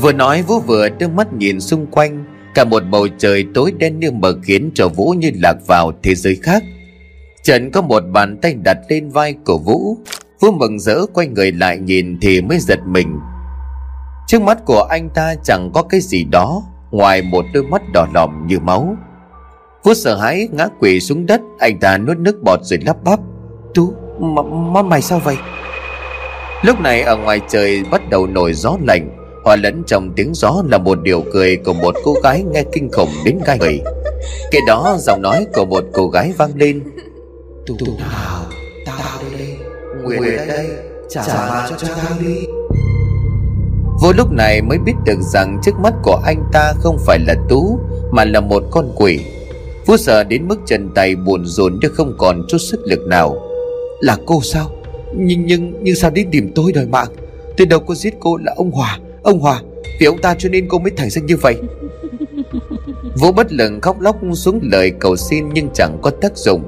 Vừa nói Vũ vừa đưa mắt nhìn xung quanh Cả một bầu trời tối đen như mờ khiến cho Vũ như lạc vào thế giới khác. Trần có một bàn tay đặt lên vai của Vũ. Vũ mừng rỡ quay người lại nhìn thì mới giật mình. Trước mắt của anh ta chẳng có cái gì đó Ngoài một đôi mắt đỏ lòm như máu. Vũ sợ hãi ngã quỵ xuống đất Anh ta nuốt nước bọt rồi lắp bắp. Tú, mà, mày sao vậy? Lúc này ở ngoài trời bắt đầu nổi gió lạnh. Hòa lẫn trong tiếng gió là một điều cười của một cô gái nghe kinh khủng đến gai người. Kế đó giọng nói của một cô gái vang lên. Tù nào Tao đây Nguyện ở đây Trả mà cho tao đi. Vô lúc này mới biết được rằng trước mắt của anh ta không phải là Tú Mà là một con quỷ. Vũ sợ đến mức chân tay buồn rộn chứ không còn chút sức lực nào. Là cô sao? Nhưng nhưng nhưng sao đến tìm tôi đòi mạng? Tôi đâu có giết cô là ông Hòa Ông Hòa Vì ông ta cho nên cô mới thành ra như vậy. Vũ bất lực khóc lóc xuống lời cầu xin nhưng chẳng có tác dụng.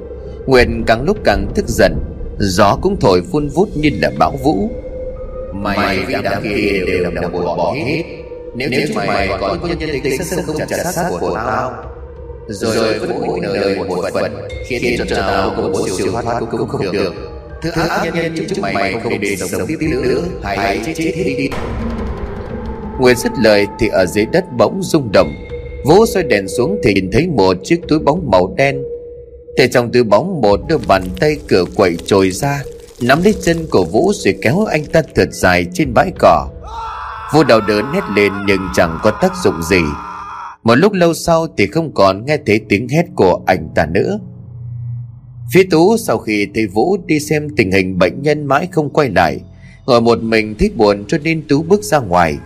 Nguyện càng lúc càng tức giận Gió cũng thổi phun vút như là bão vũ. Mày vì đám kia đều là một bỏ hết. Nếu chúng mày còn có nhân tính sẽ không chặt sát của tao. Rồi vứt mỗi nơi một phận Khiến cho tao cũng muốn siêu thoát cũng không được. Thứ ác nhân chúng mày không để sống tiếp nữa Hãy chết chết hết đi Nguyệt dứt lời thì ở dưới đất bỗng rung động. Vũ xoay đèn xuống thì nhìn thấy một chiếc túi bóng màu đen. Từ trong túi bóng, một đôi bàn tay cửa quậy trồi ra, Nắm lấy chân của Vũ rồi kéo anh ta thật dài trên bãi cỏ. Vũ đau đớn hét lên nhưng chẳng có tác dụng gì. Một lúc lâu sau thì không còn nghe thấy tiếng hét của anh ta nữa. Phía Tú sau khi thấy Vũ đi xem tình hình bệnh nhân mãi không quay lại, Ngồi một mình thích buồn cho nên Tú bước ra ngoài.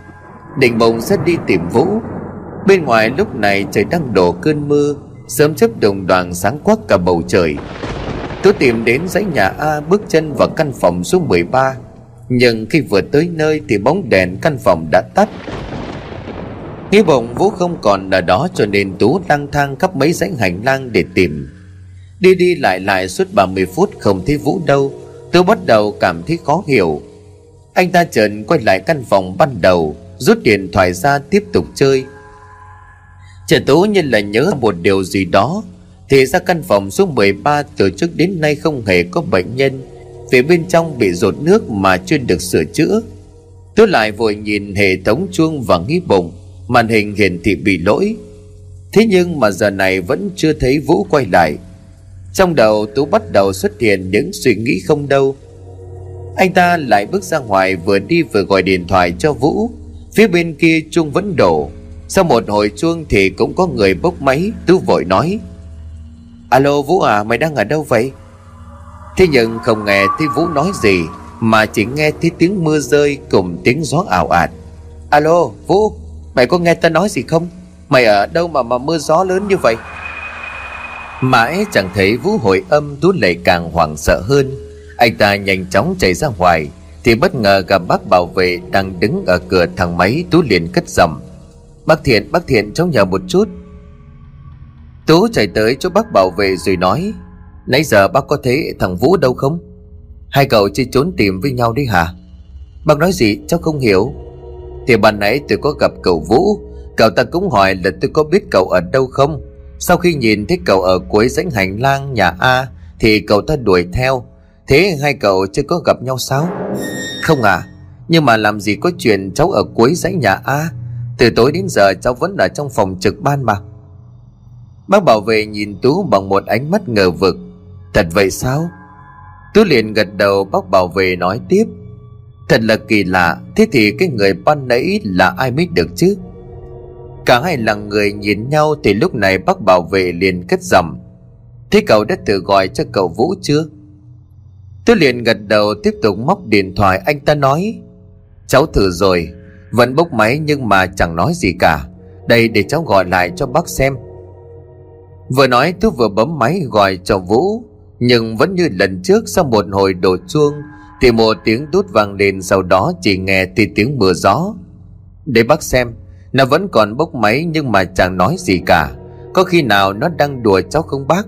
Định bồng sẽ đi tìm Vũ. Bên ngoài lúc này trời đang đổ cơn mưa, Sớm chấp đồng đoàn sáng quắc cả bầu trời. Tú tìm đến dãy nhà A bước chân vào căn phòng số 13 Nhưng khi vừa tới nơi thì bóng đèn căn phòng đã tắt. Nghĩ bụng Vũ không còn ở đó cho nên Tú lang thang khắp mấy dãy hành lang để tìm. Đi đi lại lại suốt 30 phút không thấy Vũ đâu Tú bắt đầu cảm thấy khó hiểu. Anh ta chợt quay lại căn phòng ban đầu. Rút điện thoại ra tiếp tục chơi. Trần Tú như là nhớ một điều gì đó. Thì ra căn phòng số 13 từ trước đến nay không hề có bệnh nhân. Vì bên trong bị rột nước mà chưa được sửa chữa. Tú lại vội nhìn hệ thống chuông và nghĩ bụng. Màn hình hiển thị bị lỗi. Thế nhưng mà giờ này vẫn chưa thấy Vũ quay lại. Trong đầu Tú bắt đầu xuất hiện những suy nghĩ không đâu. Anh ta lại bước ra ngoài vừa đi vừa gọi điện thoại cho Vũ. Phía bên kia chuông vẫn đổ. Sau một hồi chuông thì cũng có người bốc máy Tú vội nói. Alo Vũ à mày đang ở đâu vậy? Thế nhưng không nghe thấy Vũ nói gì, Mà chỉ nghe thấy tiếng mưa rơi Cùng tiếng gió ảo ạt. Alo, Vũ, Mày có nghe ta nói gì không? Mày ở đâu mà mà mưa gió lớn như vậy? Mãi chẳng thấy Vũ hồi âm, Tú lại càng hoảng sợ hơn. Anh ta nhanh chóng chạy ra ngoài thì bất ngờ gặp bác bảo vệ đang đứng ở cửa thang máy, tú liền cất giọng. Bác thiện bác thiện, cháu nhờ một chút. Tú chạy tới chỗ bác bảo vệ rồi nói, nãy giờ bác có thấy thằng vũ đâu không? Hai cậu chỉ trốn tìm với nhau đi hả? Bác nói gì, cháu không hiểu. Thì ban nãy tôi có gặp cậu vũ, cậu ta cũng hỏi là tôi có biết cậu ở đâu không? Sau khi nhìn thấy cậu ở cuối rãnh hành lang nhà a thì cậu ta đuổi theo. Thế hai cậu chưa có gặp nhau sao? Không à Nhưng mà làm gì có chuyện cháu ở cuối dãy nhà A? Từ tối đến giờ cháu vẫn ở trong phòng trực ban mà. Bác bảo vệ nhìn Tú bằng một ánh mắt ngờ vực. Thật vậy sao? Tú liền gật đầu, bác bảo vệ nói tiếp. Thật là kỳ lạ, Thế thì cái người ban nãy là ai biết được chứ? Cả hai là người nhìn nhau Thì lúc này bác bảo vệ liền cất giọng. Thế cậu đã tự gọi cho cậu Vũ chưa? Tôi liền gật đầu tiếp tục móc điện thoại. Anh ta nói, Cháu thử rồi, Vẫn bốc máy nhưng mà chẳng nói gì cả. Đây để cháu gọi lại cho bác xem. Vừa nói tôi vừa bấm máy gọi cho Vũ, Nhưng vẫn như lần trước sau một hồi đổ chuông, Thì một tiếng đút vang lên, sau đó chỉ nghe thì tiếng mưa gió. Để bác xem, Nó vẫn còn bốc máy nhưng mà chẳng nói gì cả. Có khi nào nó đang đùa cháu không bác?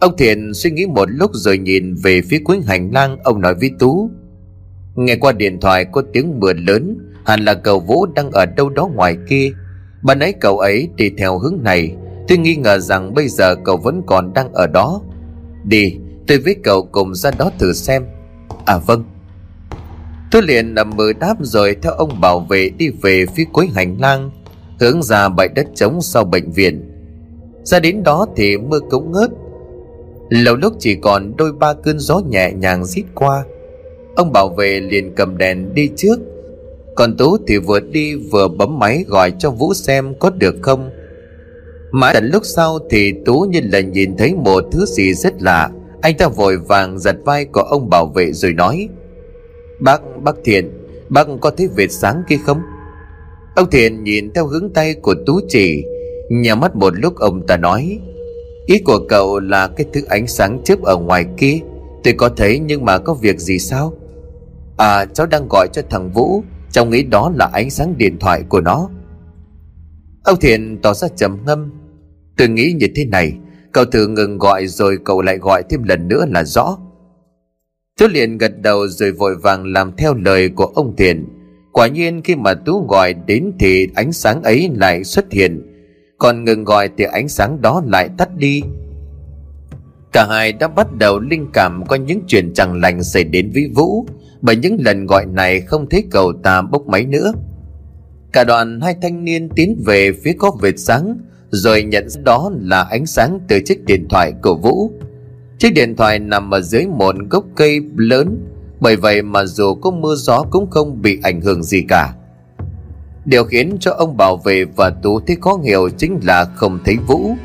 Ông Thiện suy nghĩ một lúc rồi nhìn về phía cuối hành lang, Ông nói với Tú. Nghe qua điện thoại có tiếng mưa lớn, Hẳn là cậu Vũ đang ở đâu đó ngoài kia. Bà nãy cậu ấy đi theo hướng này. Tôi nghi ngờ rằng bây giờ cậu vẫn còn đang ở đó. Đi, tôi với cậu cùng ra đó thử xem. À vâng. Tôi liền nằm mơ đáp rồi theo ông bảo vệ đi về phía cuối hành lang, Hướng ra bãi đất trống sau bệnh viện. Ra đến đó thì mưa cũng ngớt Lâu lúc chỉ còn đôi ba cơn gió nhẹ nhàng rít qua. Ông bảo vệ liền cầm đèn đi trước. Còn Tú thì vừa đi vừa bấm máy gọi cho Vũ xem có được không. Mãi tận lúc sau thì Tú như là nhìn thấy một thứ gì rất lạ. Anh ta vội vàng giật vai của ông bảo vệ rồi nói Bác, bác Thiện Bác có thấy vệt sáng kia không? Ông Thiện nhìn theo hướng tay của Tú chỉ Nhà mắt một lúc ông ta nói Ý của cậu là cái thứ ánh sáng chớp ở ngoài kia. Tôi có thấy nhưng mà có việc gì sao? À cháu đang gọi cho thằng Vũ. Cháu nghĩ đó là ánh sáng điện thoại của nó. Ông Thiện tỏ ra trầm ngâm. Tôi nghĩ như thế này. Cậu thử ngừng gọi rồi cậu lại gọi thêm lần nữa là rõ. Tú liền gật đầu rồi vội vàng làm theo lời của ông Thiện Quả nhiên khi mà Tú gọi đến thì ánh sáng ấy lại xuất hiện. Còn ngừng gọi thì ánh sáng đó lại tắt đi. Cả hai đã bắt đầu linh cảm có những chuyện chẳng lành xảy đến với Vũ, Bởi những lần gọi này không thấy cậu ta bốc máy nữa. Cả đoàn hai thanh niên tiến về phía có vệt sáng, Rồi nhận đó là ánh sáng từ chiếc điện thoại của Vũ. Chiếc điện thoại nằm ở dưới một gốc cây lớn, Bởi vậy mà dù có mưa gió cũng không bị ảnh hưởng gì cả. Điều khiến cho ông bảo vệ và Tú thấy khó hiểu chính là không thấy Vũ.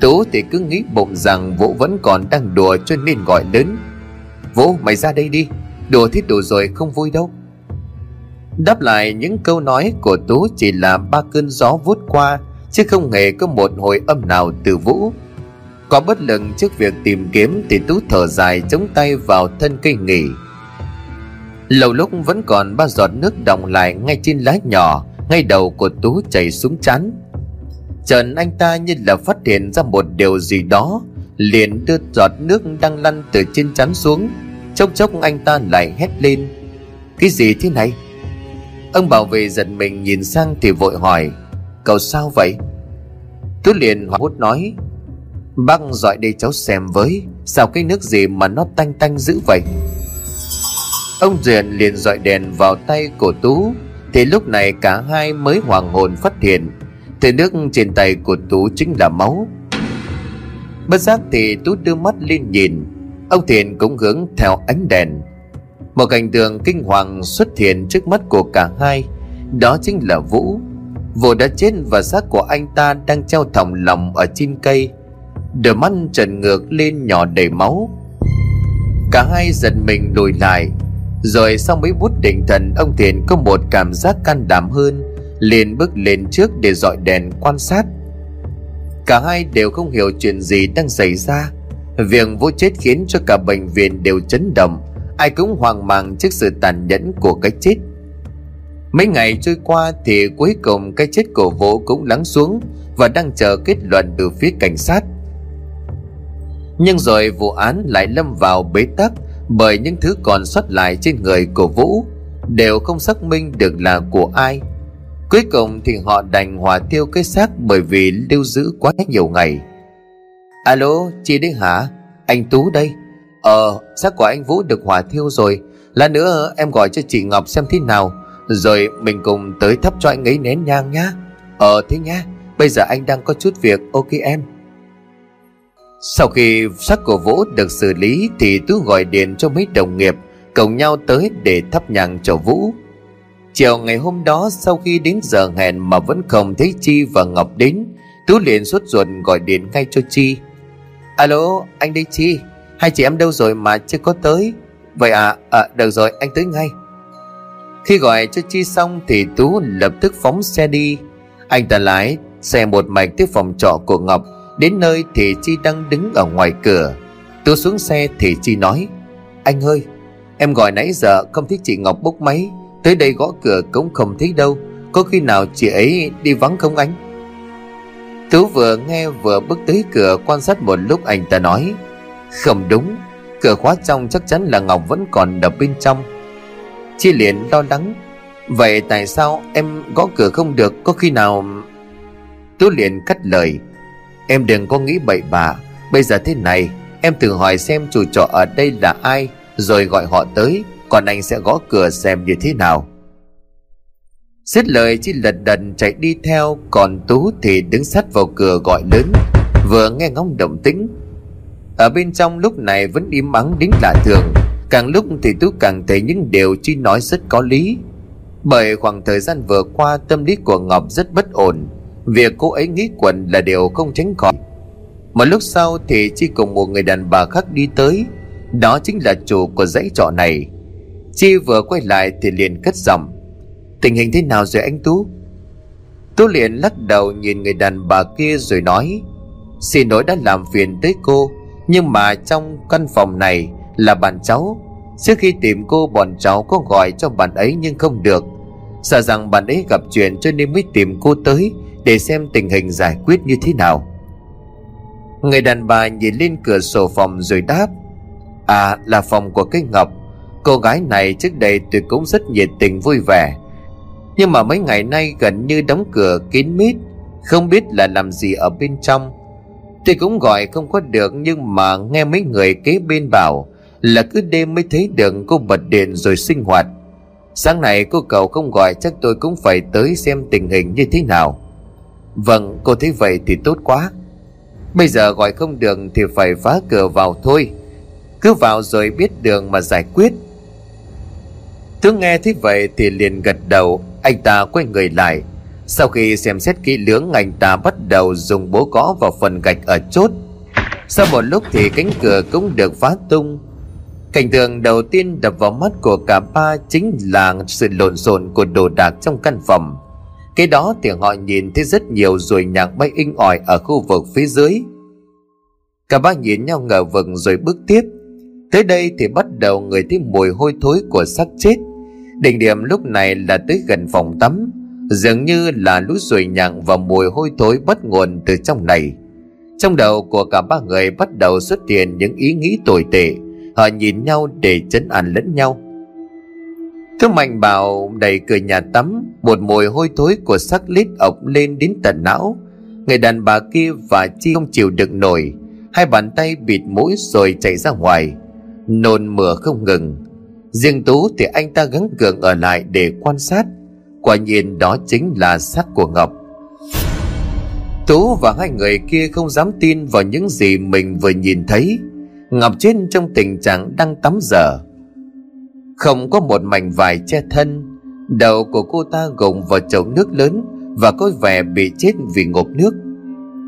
Tú thì cứ nghĩ bụng rằng Vũ vẫn còn đang đùa cho nên gọi lớn. Vũ, mày ra đây đi, Đùa thế đủ rồi, không vui đâu. Đáp lại những câu nói của Tú chỉ là ba cơn gió vút qua, Chứ không hề có một hồi âm nào từ Vũ. Có bất lực trước việc tìm kiếm Thì Tú thở dài chống tay vào thân cây nghỉ. Lâu lúc vẫn còn ba giọt nước đọng lại ngay trên lá nhỏ. Ngay đầu của Tú chảy xuống chán. Trần anh ta như là phát hiện ra một điều gì đó, Liền đưa giọt nước đang lăn từ trên chán xuống. Chốc chốc anh ta lại hét lên, Cái gì thế này? Ông bảo vệ giật mình nhìn sang thì vội hỏi, Cậu sao vậy? Tú liền hoảng hốt nói, Bác dọi đây cháu xem với, Sao cái nước gì mà nó tanh tanh dữ vậy? Ông Duyện liền dọi đèn vào tay của Tú. Thì lúc này cả hai mới hoàng hồn phát hiện, Thì nước trên tay của Tú chính là máu. Bất giác thì Tú đưa mắt lên nhìn, Ông Thiện cũng hướng theo ánh đèn. Một cảnh tượng kinh hoàng xuất hiện trước mắt của cả hai, Đó chính là Vũ. Vũ đã chết và xác của anh ta đang treo thòng lòng ở trên cây, Đôi mắt trần ngược lên nhỏ đầy máu. Cả hai giật mình lùi lại rồi sau mấy bút định thần, Ông Thiện có một cảm giác can đảm hơn, liền bước lên trước để dọi đèn quan sát. Cả hai đều không hiểu chuyện gì đang xảy ra. Việc vô chết khiến cho cả bệnh viện đều chấn động, Ai cũng hoang mang trước sự tàn nhẫn của cái chết. Mấy ngày trôi qua thì cuối cùng cái chết của Vũ cũng lắng xuống Và đang chờ kết luận từ phía cảnh sát. Nhưng rồi vụ án lại lâm vào bế tắc bởi những thứ còn sót lại trên người của Vũ Đều không xác minh được là của ai. Cuối cùng thì họ đành hòa tiêu cái xác Bởi vì lưu giữ quá nhiều ngày. Alo, chị đấy hả? Anh Tú đây. Ờ, xác của anh Vũ được hỏa thiêu rồi. Lát nữa em gọi cho chị Ngọc xem thế nào. Rồi mình cùng tới thắp cho anh ấy nén nhang nhá. Ờ thế nhá. Bây giờ anh đang có chút việc Ok em. Sau khi xác của Vũ được xử lý Thì Tú gọi điện cho mấy đồng nghiệp cầu nhau tới để thắp nhang cho Vũ. Chiều ngày hôm đó Sau khi đến giờ hẹn mà vẫn không thấy Chi và Ngọc đến Tú liền suốt ruột gọi điện ngay cho Chi. Alo anh đây Chi Hai chị em đâu rồi mà chưa có tới? Vậy à, à được rồi anh tới ngay. Khi gọi cho Chi xong Thì Tú lập tức phóng xe đi. Anh ta lái xe một mạch tới phòng trọ của Ngọc. Đến nơi thì Chi đang đứng ở ngoài cửa. Tôi xuống xe thì Chi nói, Anh ơi, Em gọi nãy giờ không thấy chị Ngọc bốc máy. Tới đây gõ cửa cũng không thấy đâu. Có khi nào chị ấy đi vắng không anh? Tú vừa nghe vừa bước tới cửa quan sát một lúc anh ta nói, Không đúng, Cửa khóa trong chắc chắn là Ngọc vẫn còn ở bên trong. Chi liền lo lắng, Vậy tại sao em gõ cửa không được? Có khi nào Tú liền cắt lời Em đừng có nghĩ bậy bạ. Bây giờ thế này, Em thử hỏi xem chủ trọ ở đây là ai, Rồi gọi họ tới, Còn anh sẽ gõ cửa xem như thế nào. Xích lời chỉ lật đần chạy đi theo, Còn Tú thì đứng sát vào cửa gọi lớn, Vừa nghe ngóng động tĩnh. Ở bên trong lúc này vẫn im ắng đến lạ thường, Càng lúc thì Tú càng thấy những điều Chi nói rất có lý. Bởi khoảng thời gian vừa qua, tâm lý của Ngọc rất bất ổn. Việc cô ấy nghĩ quẩn là điều không tránh khỏi. Một lúc sau thì Chi cùng một người đàn bà khác đi tới. Đó chính là chủ của dãy trọ này. Chi vừa quay lại thì liền cất giọng. Tình hình thế nào rồi anh Tú? Tú liền lắc đầu nhìn người đàn bà kia rồi nói. Xin lỗi đã làm phiền tới cô, Nhưng mà trong căn phòng này là bạn cháu. Trước khi tìm cô, bọn cháu có gọi cho bạn ấy nhưng không được. Sợ rằng bạn ấy gặp chuyện cho nên mới tìm cô tới. Để xem tình hình giải quyết như thế nào. Người đàn bà nhìn lên cửa sổ phòng rồi đáp À là phòng của cái Ngọc. Cô gái này trước đây tôi cũng rất nhiệt tình vui vẻ. Nhưng mà mấy ngày nay gần như đóng cửa kín mít, Không biết là làm gì ở bên trong. Tôi cũng gọi không có được Nhưng mà nghe mấy người kế bên bảo Là cứ đêm mới thấy được cô bật điện rồi sinh hoạt. Sáng nay cô cậu không gọi chắc tôi cũng phải tới xem tình hình như thế nào. Vâng cô thấy vậy thì tốt quá. Bây giờ gọi không được thì phải phá cửa vào thôi. Cứ vào rồi biết đường mà giải quyết. Tướng nghe thấy vậy thì liền gật đầu. Anh ta quay người lại. Sau khi xem xét kỹ lưỡng, Anh ta bắt đầu dùng bố gõ vào phần gạch ở chốt. Sau một lúc thì cánh cửa cũng được phá tung. Cảnh tượng đầu tiên đập vào mắt của cả ba Chính là sự lộn xộn của đồ đạc trong căn phòng. Khi đó thì họ nhìn thấy rất nhiều ruồi nhạc bay inh ỏi ở khu vực phía dưới. Cả ba nhìn nhau ngờ vực rồi bước tiếp. Tới đây thì bắt đầu người thấy mùi hôi thối của xác chết. Đỉnh điểm lúc này là tới gần phòng tắm. Dường như là lũ ruồi nhặng và mùi hôi thối bắt nguồn từ trong này. Trong đầu của cả ba người bắt đầu xuất hiện những ý nghĩ tồi tệ. Họ nhìn nhau để chấn an lẫn nhau. Thứ mạnh bảo, đẩy cửa nhà tắm, Một mùi hôi thối của xác lít ọc lên đến tận não. Người đàn bà kia và Chi không chịu đựng nổi. Hai bàn tay bịt mũi rồi chạy ra ngoài. Nôn mửa không ngừng. Riêng Tú thì anh ta gắng gượng ở lại để quan sát. Quả nhiên đó chính là xác của Ngọc. Tú và hai người kia không dám tin vào những gì mình vừa nhìn thấy. Ngọc trên trong tình trạng đang tắm dở. Không có một mảnh vải che thân, Đầu của cô ta gồng vào chậu nước lớn Và có vẻ bị chết vì ngộp nước.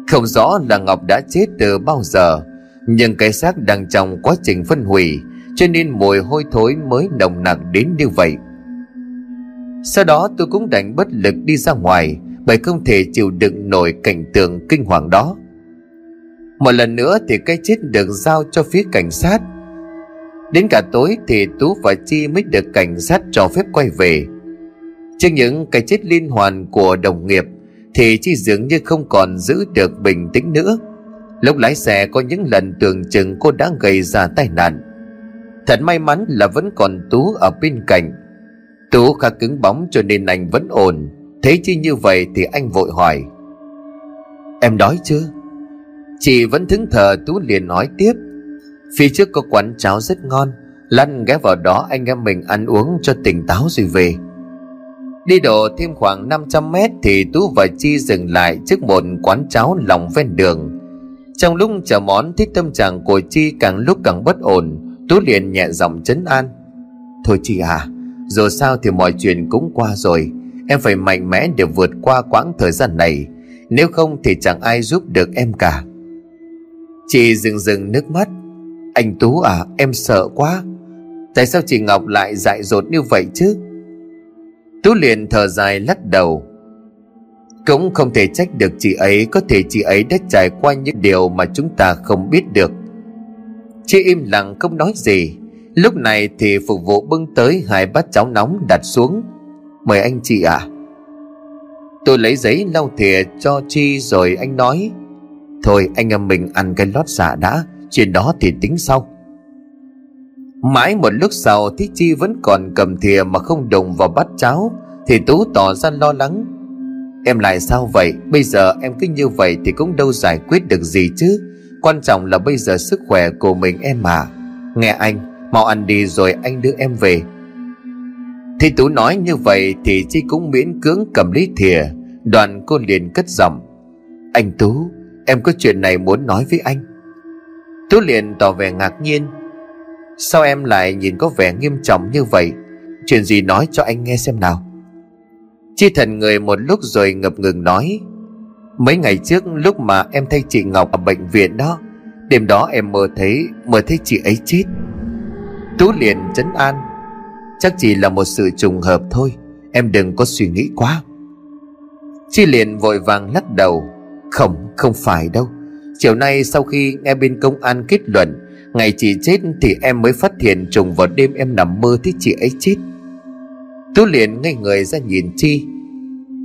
Không rõ là Ngọc đã chết từ bao giờ, Nhưng cái xác đang trong quá trình phân hủy, cho nên mùi hôi thối mới nồng nặc đến như vậy. Sau đó tôi cũng đành bất lực đi ra ngoài, Bởi không thể chịu đựng nổi cảnh tượng kinh hoàng đó. Một lần nữa thì cái chết được giao cho phía cảnh sát. Đến cả tối thì Tú và Chi mới được cảnh sát cho phép quay về. Trước những cái chết liên hoàn của đồng nghiệp, Thì Chi dường như không còn giữ được bình tĩnh nữa. Lúc lái xe có những lần tưởng chừng cô đã gây ra tai nạn. Thật may mắn là vẫn còn Tú ở bên cạnh. Tú khá cứng bóng cho nên anh vẫn ổn. Thấy chi như vậy thì anh vội hỏi. Em đói chưa? Chị vẫn thứng thờ Tú liền nói tiếp. Phía trước có quán cháo rất ngon. Lăn ghé vào đó anh em mình ăn uống cho tỉnh táo rồi về. Đi độ thêm khoảng 500 mét thì Tú và Chi dừng lại trước một quán cháo lòng ven đường. Trong lúc chờ món, thích tâm trạng của Chi càng lúc càng bất ổn. Tú liền nhẹ giọng chấn an. Thôi chị à Dù sao thì mọi chuyện cũng qua rồi. Em phải mạnh mẽ để vượt qua quãng thời gian này. Nếu không thì chẳng ai giúp được em cả. Chị dừng dừng nước mắt. Anh Tú à em sợ quá. Tại sao chị Ngọc lại dại dột như vậy chứ? Tú liền thở dài lắc đầu. Cũng không thể trách được chị ấy, Có thể chị ấy đã trải qua những điều mà chúng ta không biết được. Chị im lặng không nói gì. Lúc này thì phục vụ bưng tới hai bát cháo nóng đặt xuống. Mời anh chị à Tôi lấy giấy lau thìa cho Chi rồi anh nói, Thôi anh em mình ăn cái lót dạ đã. Chuyện đó thì tính sau. Mãi một lúc sau thì Chi vẫn còn cầm thìa mà không đụng vào bát cháo, Thì Tú tỏ ra lo lắng. Em lại sao vậy? Bây giờ em cứ như vậy thì cũng đâu giải quyết được gì chứ? Quan trọng là bây giờ sức khỏe của mình em mà. Nghe anh, Mau ăn đi rồi anh đưa em về. Thì Tú nói như vậy Thì Chi cũng miễn cưỡng cầm lấy thìa. Đoàn cô liền cất giọng. Anh Tú, Em có chuyện này muốn nói với anh. Tú liền tỏ vẻ ngạc nhiên. Sao em lại nhìn có vẻ nghiêm trọng như vậy? Chuyện gì nói cho anh nghe xem nào. Chi thần người một lúc rồi ngập ngừng nói Mấy ngày trước lúc mà em thay chị Ngọc ở bệnh viện đó Đêm đó em mơ thấy Mơ thấy chị ấy chết. Tú liền chấn an Chắc chỉ là một sự trùng hợp thôi Em đừng có suy nghĩ quá. Chi liền vội vàng lắc đầu Không, không phải đâu. Chiều nay sau khi nghe bên công an kết luận, Ngày chị chết thì em mới phát hiện trùng vào đêm em nằm mơ thấy chị ấy chết. Tú liền ngây người ra nhìn Chi.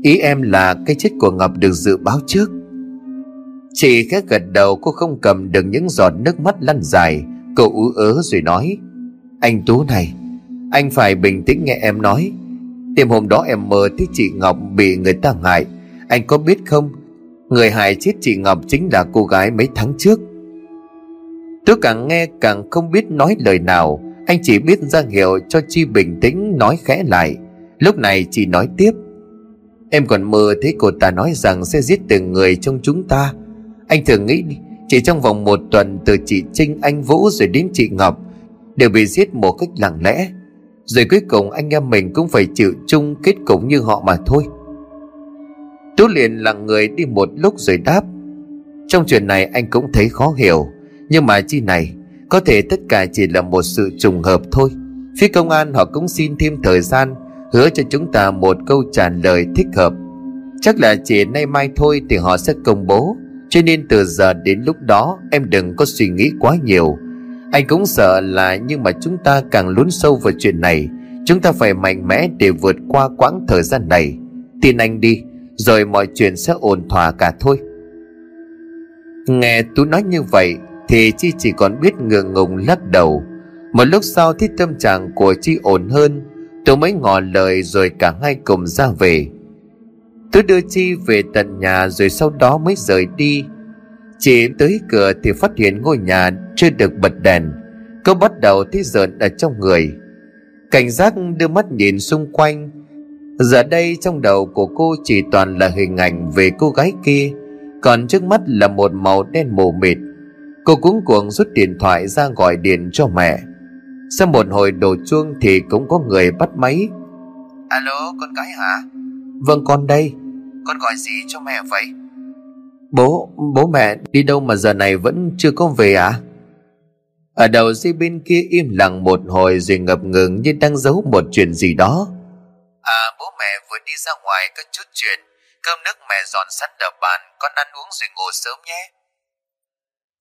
Ý em là cái chết của Ngọc được dự báo trước. Chị khẽ gật đầu, cô không cầm được những giọt nước mắt lăn dài, Cô ú ớ rồi nói, Anh Tú này, Anh phải bình tĩnh nghe em nói. Đêm hôm đó em mơ thấy chị Ngọc bị người ta hại. Anh có biết không Người hại chết chị Ngọc chính là cô gái mấy tháng trước. Tôi càng nghe càng không biết nói lời nào. Anh chỉ biết ra hiệu cho Chi bình tĩnh nói khẽ lại. Lúc này chị nói tiếp. Em còn mơ thấy cô ta nói rằng sẽ giết từng người trong chúng ta. Anh thường nghĩ Chỉ trong vòng một tuần từ chị Trinh, anh Vũ rồi đến chị Ngọc Đều bị giết một cách lặng lẽ. Rồi cuối cùng anh em mình cũng phải chịu chung kết cục như họ mà thôi. Tú liền lặng người đi một lúc rồi đáp. Trong chuyện này anh cũng thấy khó hiểu, Nhưng mà chi này, Có thể tất cả chỉ là một sự trùng hợp thôi. Phía công an họ cũng xin thêm thời gian, hứa cho chúng ta một câu trả lời thích hợp. Chắc là chỉ nay mai thôi thì họ sẽ công bố, cho nên từ giờ đến lúc đó em đừng có suy nghĩ quá nhiều. Anh cũng sợ là nhưng mà chúng ta càng lún sâu vào chuyện này, chúng ta phải mạnh mẽ để vượt qua quãng thời gian này. Tin anh đi rồi mọi chuyện sẽ ổn thỏa cả thôi. Nghe tú nói như vậy, thì chi chỉ còn biết ngượng ngùng lắc đầu. Một lúc sau thì tâm trạng của chi ổn hơn. Tôi mới ngỏ lời rồi cả hai cùng ra về. Tôi đưa chi về tận nhà rồi sau đó mới rời đi. Chị tới cửa thì phát hiện ngôi nhà chưa được bật đèn. Cô bắt đầu thấy rợn ở trong người. Cảnh giác đưa mắt nhìn xung quanh giờ đây trong đầu của cô chỉ toàn là hình ảnh về cô gái kia còn trước mắt là một màu đen mù mịt. Cô cuống cuồng rút điện thoại ra gọi điện cho mẹ. Sau một hồi đổ chuông thì cũng có người bắt máy. Alo con gái hả? Vâng con đây. Con gọi gì cho mẹ vậy? Bố, bố mẹ đi đâu mà giờ này vẫn chưa có về à Ở đầu dây bên kia im lặng một hồi rồi ngập ngừng như đang giấu một chuyện gì đó À bố mẹ vừa đi ra ngoài có chút chuyện. Cơm nước mẹ dọn sẵn ở bàn, Con ăn uống rồi ngủ sớm nhé.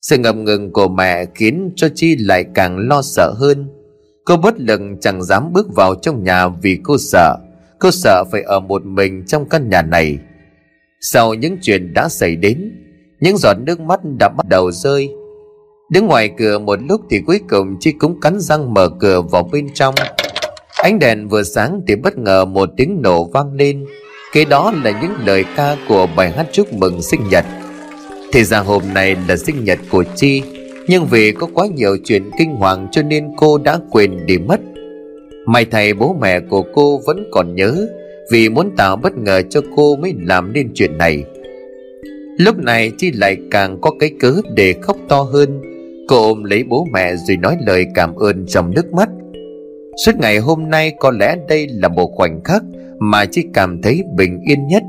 Sự ngập ngừng của mẹ khiến cho Chi lại càng lo sợ hơn. Cô bất lực chẳng dám bước vào trong nhà vì cô sợ. Cô sợ phải ở một mình trong căn nhà này. Sau những chuyện đã xảy đến, Những giọt nước mắt đã bắt đầu rơi. Đứng ngoài cửa một lúc thì cuối cùng Chi cũng cắn răng mở cửa vào bên trong. Ánh đèn vừa sáng thì bất ngờ một tiếng nổ vang lên. Kế đó là những lời ca của bài hát chúc mừng sinh nhật. Thì ra hôm nay là sinh nhật của Chi, nhưng vì có quá nhiều chuyện kinh hoàng cho nên cô đã quên đi mất. May thầy bố mẹ của cô vẫn còn nhớ, vì muốn tạo bất ngờ cho cô mới làm nên chuyện này. Lúc này chi lại càng có cái cớ để khóc to hơn. Cô ôm lấy bố mẹ rồi nói lời cảm ơn trong nước mắt suốt ngày hôm nay có lẽ đây là một khoảnh khắc mà chị cảm thấy bình yên nhất.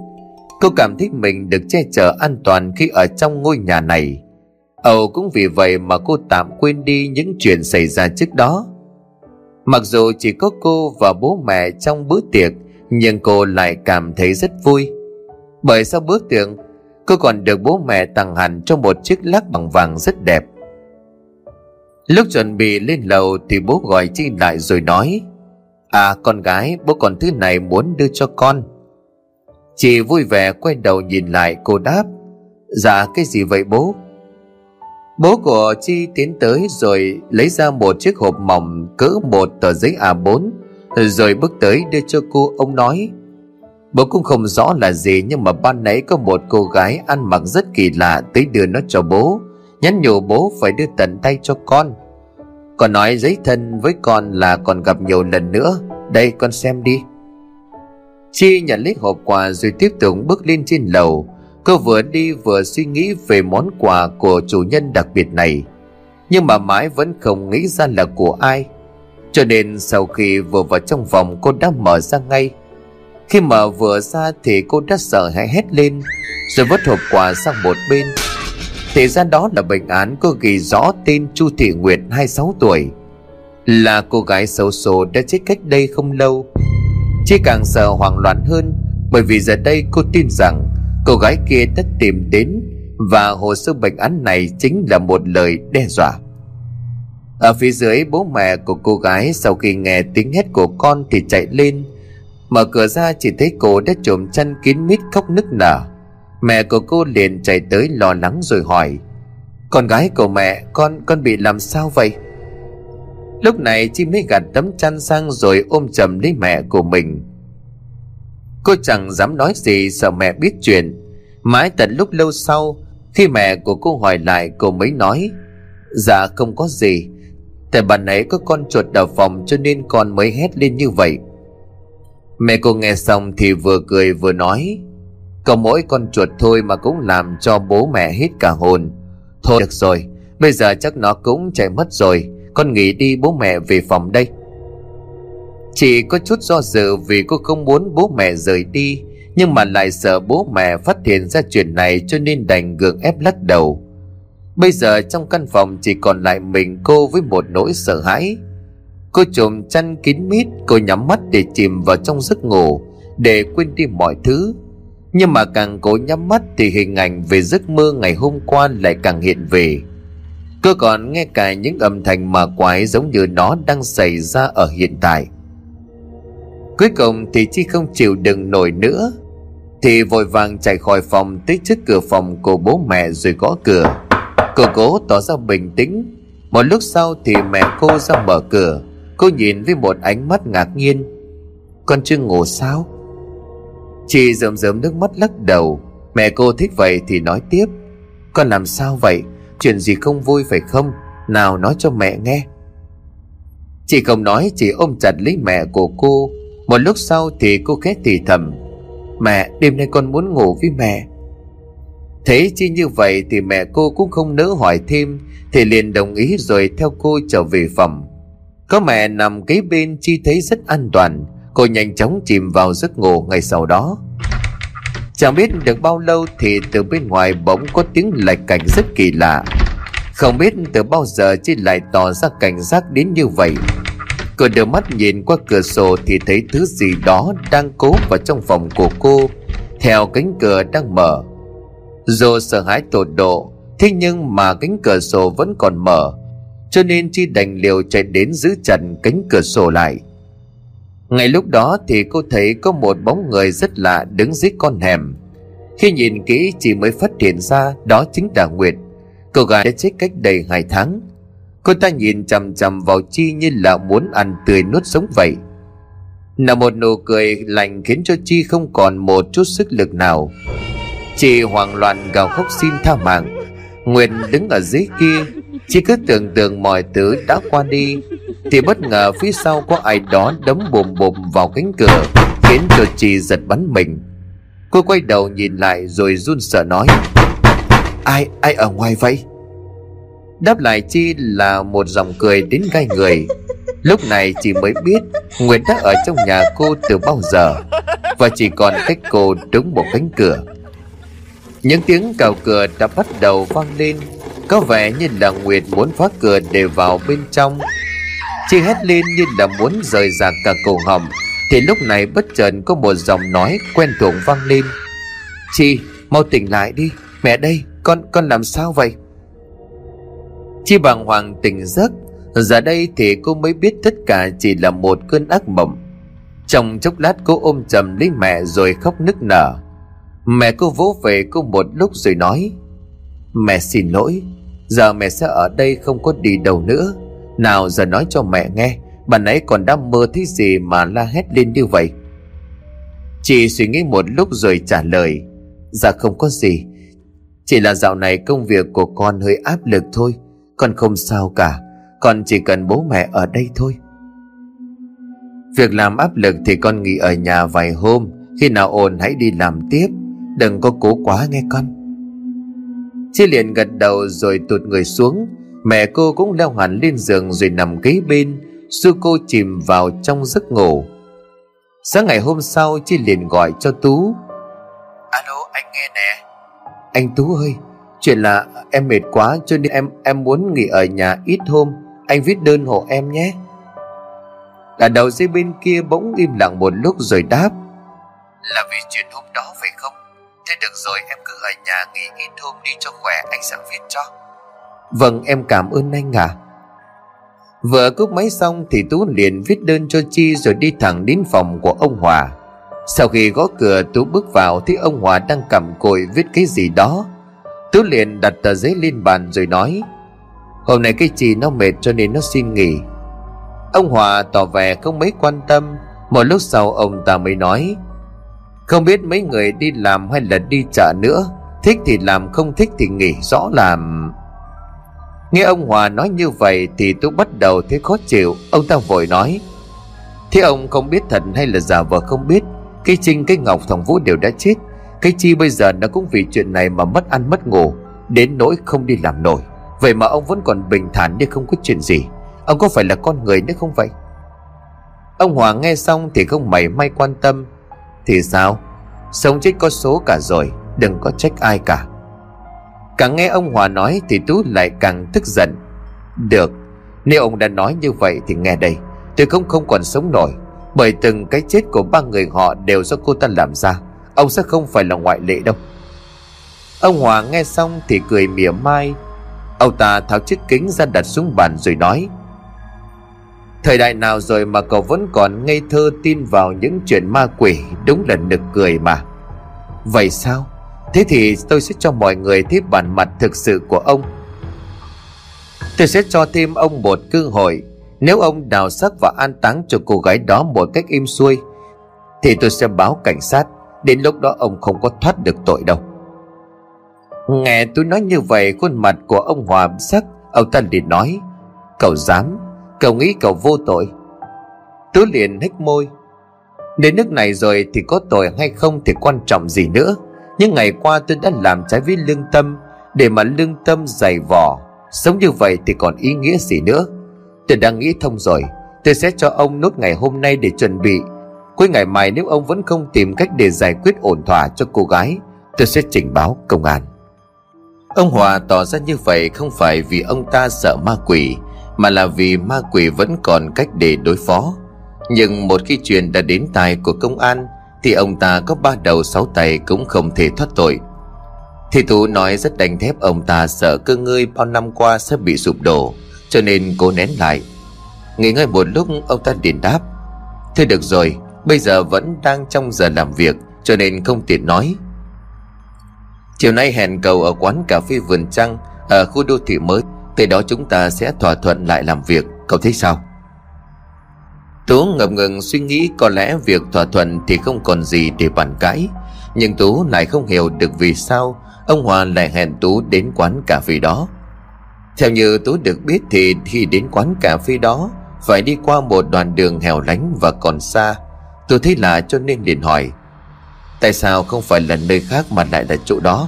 Cô cảm thấy mình được che chở an toàn khi ở trong ngôi nhà này. Âu cũng vì vậy mà cô tạm quên đi những chuyện xảy ra trước đó. Mặc dù chỉ có cô và bố mẹ trong bữa tiệc, Nhưng cô lại cảm thấy rất vui. Bởi sau bữa tiệc, Cô còn được bố mẹ tặng hẳn cho một chiếc lắc bằng vàng rất đẹp. Lúc chuẩn bị lên lầu thì bố gọi Chi lại rồi nói À con gái, bố còn thứ này muốn đưa cho con. Chị vui vẻ quay đầu nhìn lại, cô đáp Dạ cái gì vậy bố? Bố của Chi tiến tới rồi lấy ra một chiếc hộp mỏng cỡ một tờ giấy A4 rồi bước tới đưa cho cô. Ông nói, Bố cũng không rõ là gì, Nhưng mà ban nãy có một cô gái ăn mặc rất kỳ lạ Tới đưa nó cho bố. Nhắn nhủ bố phải đưa tận tay cho con. Còn nói giấy thân với con là còn gặp nhiều lần nữa. Đây con xem đi. Chi nhận lấy hộp quà rồi tiếp tục bước lên trên lầu. Cô vừa đi vừa suy nghĩ về món quà của chủ nhân đặc biệt này. Nhưng mà mãi vẫn không nghĩ ra là của ai. Cho nên sau khi vừa vào trong phòng, cô đã mở ra ngay. Khi mở vừa ra thì cô đã sợ hãi hét lên, Rồi vứt hộp quà sang một bên. Thì ra đó là bệnh án có ghi rõ tên Chu Thị Nguyệt 26 tuổi. Là cô gái xấu xố đã chết cách đây không lâu. Chỉ càng sợ hoảng loạn hơn, Bởi vì giờ đây cô tin rằng Cô gái kia đã tìm đến Và hồ sơ bệnh án này chính là một lời đe dọa. Ở phía dưới, bố mẹ của cô gái Sau khi nghe tiếng hét của con thì chạy lên. Mở cửa ra chỉ thấy cô đã trộm chăn kín mít khóc nức nở. Mẹ của cô liền chạy tới lo lắng rồi hỏi, Con gái của mẹ, Con con bị làm sao vậy? Lúc này chi mới gạt tấm chăn sang rồi ôm chầm lấy mẹ của mình. Cô chẳng dám nói gì, sợ mẹ biết chuyện. Mãi tận lúc lâu sau, Khi mẹ của cô hỏi lại, cô mới nói Dạ không có gì. Tại bà ấy có con chuột ở phòng cho nên con mới hét lên như vậy. Mẹ cô nghe xong thì vừa cười vừa nói có mỗi con chuột thôi mà cũng làm cho bố mẹ hít cả hồn. Thôi, được rồi, Bây giờ chắc nó cũng chạy mất rồi. Con nghỉ đi, bố mẹ về phòng đây. Chị có chút do dự vì cô không muốn bố mẹ rời đi, Nhưng mà lại sợ bố mẹ phát hiện ra chuyện này cho nên đành gượng ép lắc đầu. Bây giờ trong căn phòng chỉ còn lại mình, cô với một nỗi sợ hãi. Cô trùm chăn kín mít, Cô nhắm mắt để chìm vào trong giấc ngủ, Để quên đi mọi thứ. Nhưng mà càng cố nhắm mắt Thì hình ảnh về giấc mơ ngày hôm qua lại càng hiện về. Cơ còn nghe cả những âm thanh mà quái giống như nó đang xảy ra ở hiện tại. Cuối cùng thì Chi không chịu đựng nổi nữa, Thì vội vàng chạy khỏi phòng tới trước cửa phòng của bố mẹ rồi gõ cửa. Cô cố tỏ ra bình tĩnh. Một lúc sau thì mẹ cô ra mở cửa. Cô nhìn với một ánh mắt ngạc nhiên. Con chưa ngủ sao? Chị rơm rớm nước mắt lắc đầu. Mẹ cô thích vậy thì nói tiếp. Con làm sao vậy? Chuyện gì không vui phải không? Nào nói cho mẹ nghe. Chị không nói chỉ ôm chặt lấy mẹ của cô. Một lúc sau thì cô khét thì thầm. Mẹ, đêm nay con muốn ngủ với mẹ. Thế chi như vậy thì mẹ cô cũng không nỡ hỏi thêm, Thì liền đồng ý rồi theo cô trở về phòng. Có mẹ nằm kế bên, Chi thấy rất an toàn. Cô nhanh chóng chìm vào giấc ngủ ngay sau đó. Chẳng biết được bao lâu thì từ bên ngoài bỗng có tiếng lạch cảnh rất kỳ lạ. Không biết từ bao giờ chị lại tỏ ra cảnh giác đến như vậy. Cô đưa mắt nhìn qua cửa sổ thì thấy thứ gì đó đang cố vào trong phòng của cô, Theo cánh cửa đang mở. Dù sợ hãi tột độ, Thế nhưng mà cánh cửa sổ vẫn còn mở, Cho nên Chi đành liều chạy đến giữ chặt cánh cửa sổ lại. Ngay lúc đó thì cô thấy có một bóng người rất lạ đứng dưới con hẻm. Khi nhìn kỹ chị mới phát hiện ra đó chính là Nguyệt. Cô gái đã chết cách đây hai tháng. Cô ta nhìn chằm chằm vào Chi như là muốn ăn tươi nuốt sống vậy. Là một nụ cười lạnh khiến cho Chi không còn một chút sức lực nào. Chị hoảng loạn gào khóc xin tha mạng. Nguyệt đứng ở dưới kia Chị cứ tưởng tượng mọi thứ đã qua đi. Thì bất ngờ phía sau có ai đó đấm bùm bùm vào cánh cửa Khiến cho chị giật bắn mình. Cô quay đầu nhìn lại rồi run sợ nói Ai, ai ở ngoài vậy? Đáp lại Chi là một dòng cười đến gai người. Lúc này chị mới biết Nguyệt đã ở trong nhà cô từ bao giờ Và chỉ còn cách cô đúng một cánh cửa. Những tiếng cào cửa đã bắt đầu vang lên Có vẻ như là Nguyệt muốn phá cửa để vào bên trong. Chị hét lên như là muốn rời ra cả cổ họng. Thì lúc này bất chợt có một giọng nói quen thuộc vang lên. Chị, mau tỉnh lại đi. Mẹ đây, con con làm sao vậy? Chi bàng hoàng tỉnh giấc. Giờ đây thì cô mới biết tất cả chỉ là một cơn ác mộng. Trong chốc lát cô ôm chầm lấy mẹ rồi khóc nức nở. Mẹ cô vỗ về cô một lúc rồi nói, Mẹ xin lỗi. Giờ mẹ sẽ ở đây không có đi đâu nữa. Nào giờ nói cho mẹ nghe Bà nãy còn đang mơ thấy gì mà la hét lên như vậy? Chị suy nghĩ một lúc rồi trả lời Dạ không có gì, Chỉ là dạo này công việc của con hơi áp lực thôi, Con không sao cả, Con chỉ cần bố mẹ ở đây thôi. Việc làm áp lực thì con nghỉ ở nhà vài hôm, Khi nào ổn hãy đi làm tiếp, Đừng có cố quá nghe con. Chị liền gật đầu rồi tụt người xuống Mẹ cô cũng leo hẳn lên giường rồi nằm kế bên Xua cô chìm vào trong giấc ngủ. Sáng ngày hôm sau Chi liền gọi cho Tú. Alo anh nghe nè. Anh Tú ơi Chuyện là em mệt quá cho nên em em muốn nghỉ ở nhà ít hôm. Anh viết đơn hộ em nhé. Cả đầu dây bên kia bỗng im lặng một lúc rồi đáp. Là vì chuyện hôm đó phải không? Thế được rồi em cứ ở nhà nghỉ ít hôm đi cho khỏe Anh sẽ viết cho Vâng em cảm ơn anh ạ. À. Vừa cúp máy xong thì Tú liền viết đơn cho Chi rồi đi thẳng đến phòng của ông Hòa. Sau khi gõ cửa, Tú bước vào thì ông Hòa đang cầm cội viết cái gì đó. Tú liền đặt tờ giấy lên bàn rồi nói, Hôm nay cái chị nó mệt cho nên nó xin nghỉ. Ông Hòa tỏ vẻ không mấy quan tâm. Một lúc sau, ông ta mới nói, Không biết mấy người đi làm hay là đi chợ nữa. Thích thì làm, không thích thì nghỉ, rõ làm. Nghe ông Hòa nói như vậy Thì tôi bắt đầu thấy khó chịu. Ông ta vội nói, Thế ông không biết thật hay là giả vờ không biết, Cái Trinh, cái Ngọc, thằng Vũ đều đã chết. Cái Chi bây giờ nó cũng vì chuyện này mà mất ăn mất ngủ, Đến nỗi không đi làm nổi. Vậy mà ông vẫn còn bình thản như không có chuyện gì. Ông có phải là con người nữa không vậy? Ông Hòa nghe xong thì không mảy may quan tâm. Thì sao? Sống chết có số cả rồi, Đừng có trách ai cả. Càng nghe ông Hòa nói thì Tú lại càng tức giận. Được, Nếu ông đã nói như vậy thì nghe đây, Tôi không không còn sống nổi. Bởi từng cái chết của ba người họ đều do cô ta làm ra, Ông sẽ không phải là ngoại lệ đâu. Ông Hòa nghe xong thì cười mỉa mai. Ông ta tháo chiếc kính ra đặt xuống bàn rồi nói, Thời đại nào rồi mà cậu vẫn còn ngây thơ tin vào những chuyện ma quỷ, Đúng là nực cười mà. Vậy sao? Thế thì tôi sẽ cho mọi người thấy bản mặt thực sự của ông. Tôi sẽ cho thêm ông một cơ hội. Nếu ông đào xác và an táng cho cô gái đó một cách im xuôi, Thì tôi sẽ báo cảnh sát. Đến lúc đó ông không có thoát được tội đâu. Nghe tôi nói như vậy, Khuôn mặt của ông Hòa sắc. Ông ta liền nói, Cậu dám, Cậu nghĩ cậu vô tội. Tú liền hít môi, Đến nước này rồi thì có tội hay không thì quan trọng gì nữa những ngày qua tôi đã làm trái với lương tâm, Để mà lương tâm dày vỏ Sống như vậy thì còn ý nghĩa gì nữa? Tôi đang nghĩ thông rồi. Tôi sẽ cho ông nốt ngày hôm nay để chuẩn bị. Cuối ngày mai nếu ông vẫn không tìm cách để giải quyết ổn thỏa cho cô gái, Tôi sẽ trình báo công an. Ông Hòa tỏ ra như vậy không phải vì ông ta sợ ma quỷ, Mà là vì ma quỷ vẫn còn cách để đối phó. Nhưng một khi chuyện đã đến tài của công an thì ông ta có ba đầu sáu tay cũng không thể thoát tội. Thì Tú nói rất đành thép ông ta sợ cơ ngươi bao năm qua sẽ bị sụp đổ, Cho nên cố nén lại. Nghỉ ngơi một lúc, ông ta điện đáp. Thế được rồi, Bây giờ vẫn đang trong giờ làm việc, Cho nên không tiện nói. Chiều nay hẹn cầu ở quán cà phê vườn trăng, Ở khu đô thị mới, Từ đó chúng ta sẽ thỏa thuận lại làm việc. Cậu thấy sao? Tú ngập ngừng suy nghĩ có lẽ việc thỏa thuận thì không còn gì để bàn cãi. Nhưng Tú lại không hiểu được vì sao Ông Hòa lại hẹn Tú đến quán cà phê đó. Theo như Tú được biết thì khi đến quán cà phê đó, Phải đi qua một đoạn đường hẻo lánh và còn xa. Tôi thấy lạ cho nên liền hỏi, Tại sao không phải là nơi khác mà lại là chỗ đó?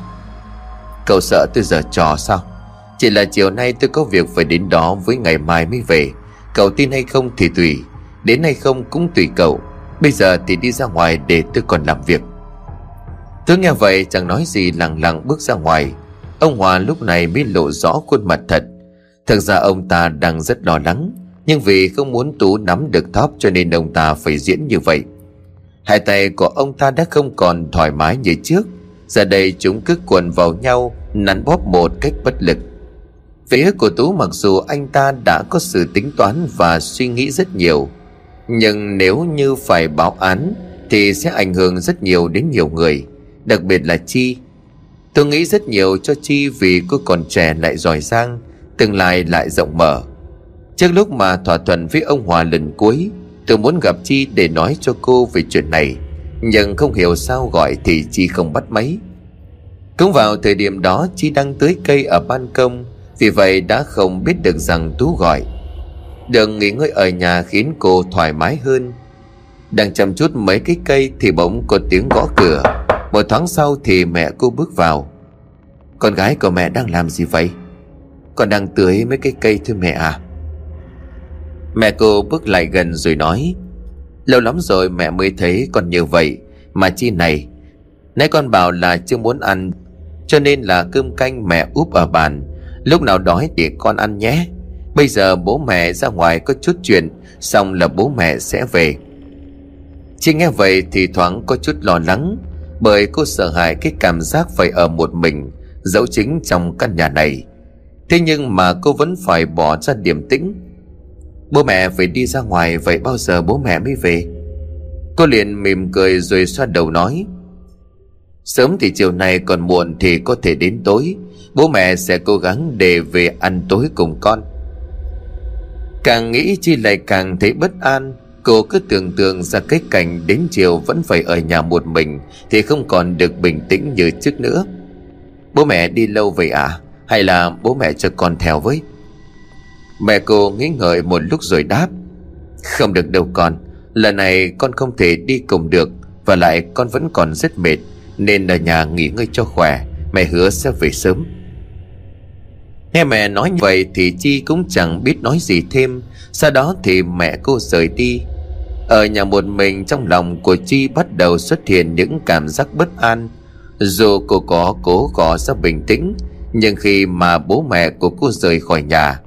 Cậu sợ tôi giờ trò sao? Chỉ là chiều nay tôi có việc phải đến đó với ngày mai mới về. Cậu tin hay không thì tùy. Đến hay không cũng tùy cậu. Bây giờ thì đi ra ngoài để tôi còn làm việc. Tôi nghe vậy chẳng nói gì lặng lặng bước ra ngoài. Ông Hòa lúc này mới lộ rõ khuôn mặt thật. Thực ra ông ta đang rất lo lắng, Nhưng vì không muốn Tú nắm được thóp cho nên ông ta phải diễn như vậy. Hai tay của ông ta đã không còn thoải mái như trước. Giờ đây chúng cứ cuộn vào nhau, Nắn bóp một cách bất lực. Phía của Tú mặc dù anh ta đã có sự tính toán và suy nghĩ rất nhiều nhưng nếu như phải báo án, Thì sẽ ảnh hưởng rất nhiều đến nhiều người, Đặc biệt là Chi. Tôi nghĩ rất nhiều cho Chi Vì cô còn trẻ lại giỏi giang, Tương lai lại rộng mở. Trước lúc mà thỏa thuận với ông Hòa lần cuối, Tôi muốn gặp Chi để nói cho cô về chuyện này, Nhưng không hiểu sao gọi thì Chi không bắt máy. Cũng vào thời điểm đó, Chi đang tưới cây ở ban công, Vì vậy đã không biết được rằng Tú gọi. Được nghỉ ngơi ở nhà khiến cô thoải mái hơn. Đang chăm chút mấy cái cây Thì bỗng có tiếng gõ cửa. Một thoáng sau thì mẹ cô bước vào. Con gái của mẹ đang làm gì vậy? Con đang tưới mấy cái cây thôi mẹ à? Mẹ cô bước lại gần rồi nói, Lâu lắm rồi mẹ mới thấy con như vậy, Mà chi này. Nãy con bảo là chưa muốn ăn, Cho nên là cơm canh mẹ úp ở bàn. Lúc nào đói thì con ăn nhé. Bây giờ bố mẹ ra ngoài có chút chuyện, Xong là bố mẹ sẽ về. Chị nghe vậy thì thoáng có chút lo lắng, Bởi cô sợ hãi cái cảm giác phải ở một mình Dẫu chính trong căn nhà này. Thế nhưng mà cô vẫn phải bỏ ra điểm tĩnh. Bố mẹ phải đi ra ngoài, Vậy bao giờ bố mẹ mới về? Cô liền mỉm cười rồi xoa đầu nói, Sớm thì chiều nay còn muộn thì có thể đến tối, Bố mẹ sẽ cố gắng để về ăn tối cùng con. Càng nghĩ chi lại càng thấy bất an. Cô cứ tưởng tượng ra cái cảnh đến chiều vẫn phải ở nhà một mình, Thì không còn được bình tĩnh như trước nữa. Bố mẹ đi lâu vậy à? Hay là bố mẹ cho con theo với? Mẹ cô nghĩ ngợi một lúc rồi đáp. Không được đâu con. Lần này con không thể đi cùng được, Và lại con vẫn còn rất mệt, Nên ở nhà nghỉ ngơi cho khỏe. Mẹ hứa sẽ về sớm. Nghe mẹ nói như vậy Thì Chi cũng chẳng biết nói gì thêm. Sau đó thì mẹ cô rời đi. Ở nhà một mình, trong lòng của Chi bắt đầu xuất hiện những cảm giác bất an. Dù cô có cố gõ ra bình tĩnh, Nhưng khi mà bố mẹ của cô rời khỏi nhà,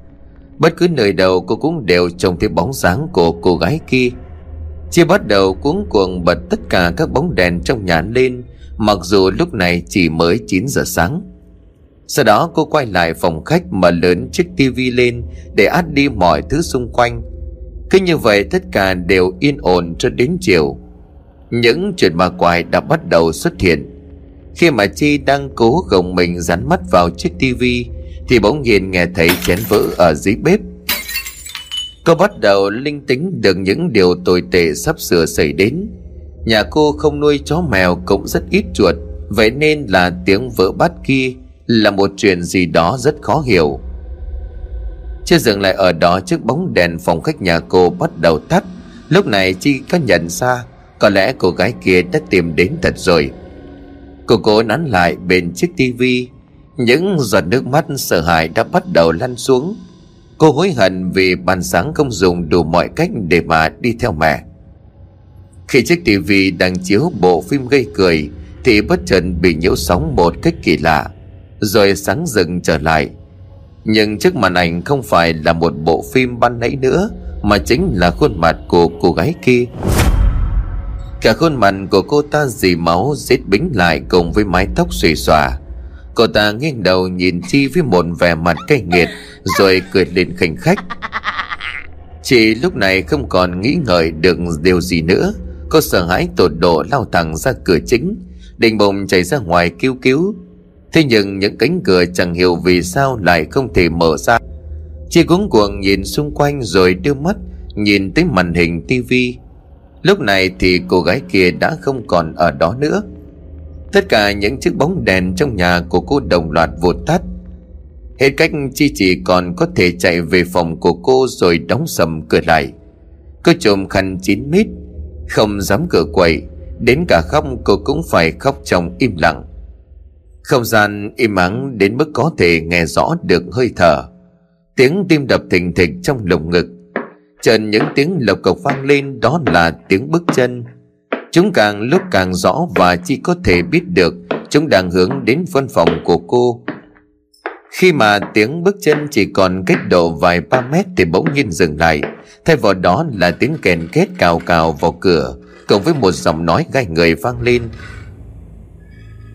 Bất cứ nơi đâu cô cũng đều trông thấy bóng dáng của cô gái kia. Chi bắt đầu cuống cuồng bật tất cả các bóng đèn trong nhà lên, Mặc dù lúc này chỉ mới 9 giờ sáng. Sau đó cô quay lại phòng khách mở lớn chiếc tivi lên Để át đi mọi thứ xung quanh. Cứ như vậy tất cả đều yên ổn cho đến chiều. Những chuyện ma quái đã bắt đầu xuất hiện. Khi mà Chi đang cố gồng mình dán mắt vào chiếc tivi, thì bỗng nhiên nghe thấy chén vỡ ở dưới bếp. Cô bắt đầu linh tính được những điều tồi tệ sắp sửa xảy đến. Nhà cô không nuôi chó mèo cũng rất ít chuột, Vậy nên là tiếng vỡ bát kia là một chuyện gì đó rất khó hiểu. Chưa dừng lại ở đó, chiếc bóng đèn phòng khách nhà cô bắt đầu tắt. Lúc này Chi có nhận ra, Có lẽ cô gái kia đã tìm đến thật rồi. Cô cố nắn lại bên chiếc tivi. Những giọt nước mắt sợ hãi đã bắt đầu lăn xuống. Cô hối hận vì ban sáng không dùng đủ mọi cách để mà đi theo mẹ. Khi chiếc tivi đang chiếu bộ phim gây cười, Thì bất chợt bị nhiễu sóng một cách kỳ lạ. Rồi sáng dựng trở lại. Nhưng chiếc màn ảnh không phải là một bộ phim ban nãy nữa, Mà chính là khuôn mặt của cô gái kia. Cả khuôn mặt của cô ta dì máu rít bính lại cùng với mái tóc xùy xòa. Cô ta nghiêng đầu nhìn Chi với một vẻ mặt cay nghiệt, Rồi cười lên khinh khách. Chị lúc này không còn nghĩ ngợi được điều gì nữa. Cô sợ hãi tột độ lao thẳng ra cửa chính, Định bụng chạy ra ngoài kêu cứu. Thế nhưng những cánh cửa chẳng hiểu vì sao lại không thể mở ra. Chị cuống cuồng nhìn xung quanh rồi đưa mắt, Nhìn tới màn hình tivi Lúc này thì cô gái kia đã không còn ở đó nữa. Tất cả những chiếc bóng đèn trong nhà của cô đồng loạt vụt tắt. Hết cách Chi chỉ còn có thể chạy về phòng của cô rồi đóng sầm cửa lại. Cô trộm khăn chín mít, Không dám cửa quậy, Đến cả khóc cô cũng phải khóc trong im lặng. Không gian im ắng đến mức có thể nghe rõ được hơi thở Tiếng tim đập thình thịch trong lồng ngực Trần những tiếng lộc cộc vang lên đó là tiếng bước chân Chúng càng lúc càng rõ và chỉ có thể biết được chúng đang hướng đến văn phòng của cô. Khi mà tiếng bước chân chỉ còn cách độ vài ba mét thì bỗng nhiên dừng lại. Thay vào đó là tiếng kèn kết cào cào vào cửa, cộng với một giọng nói gai người vang lên.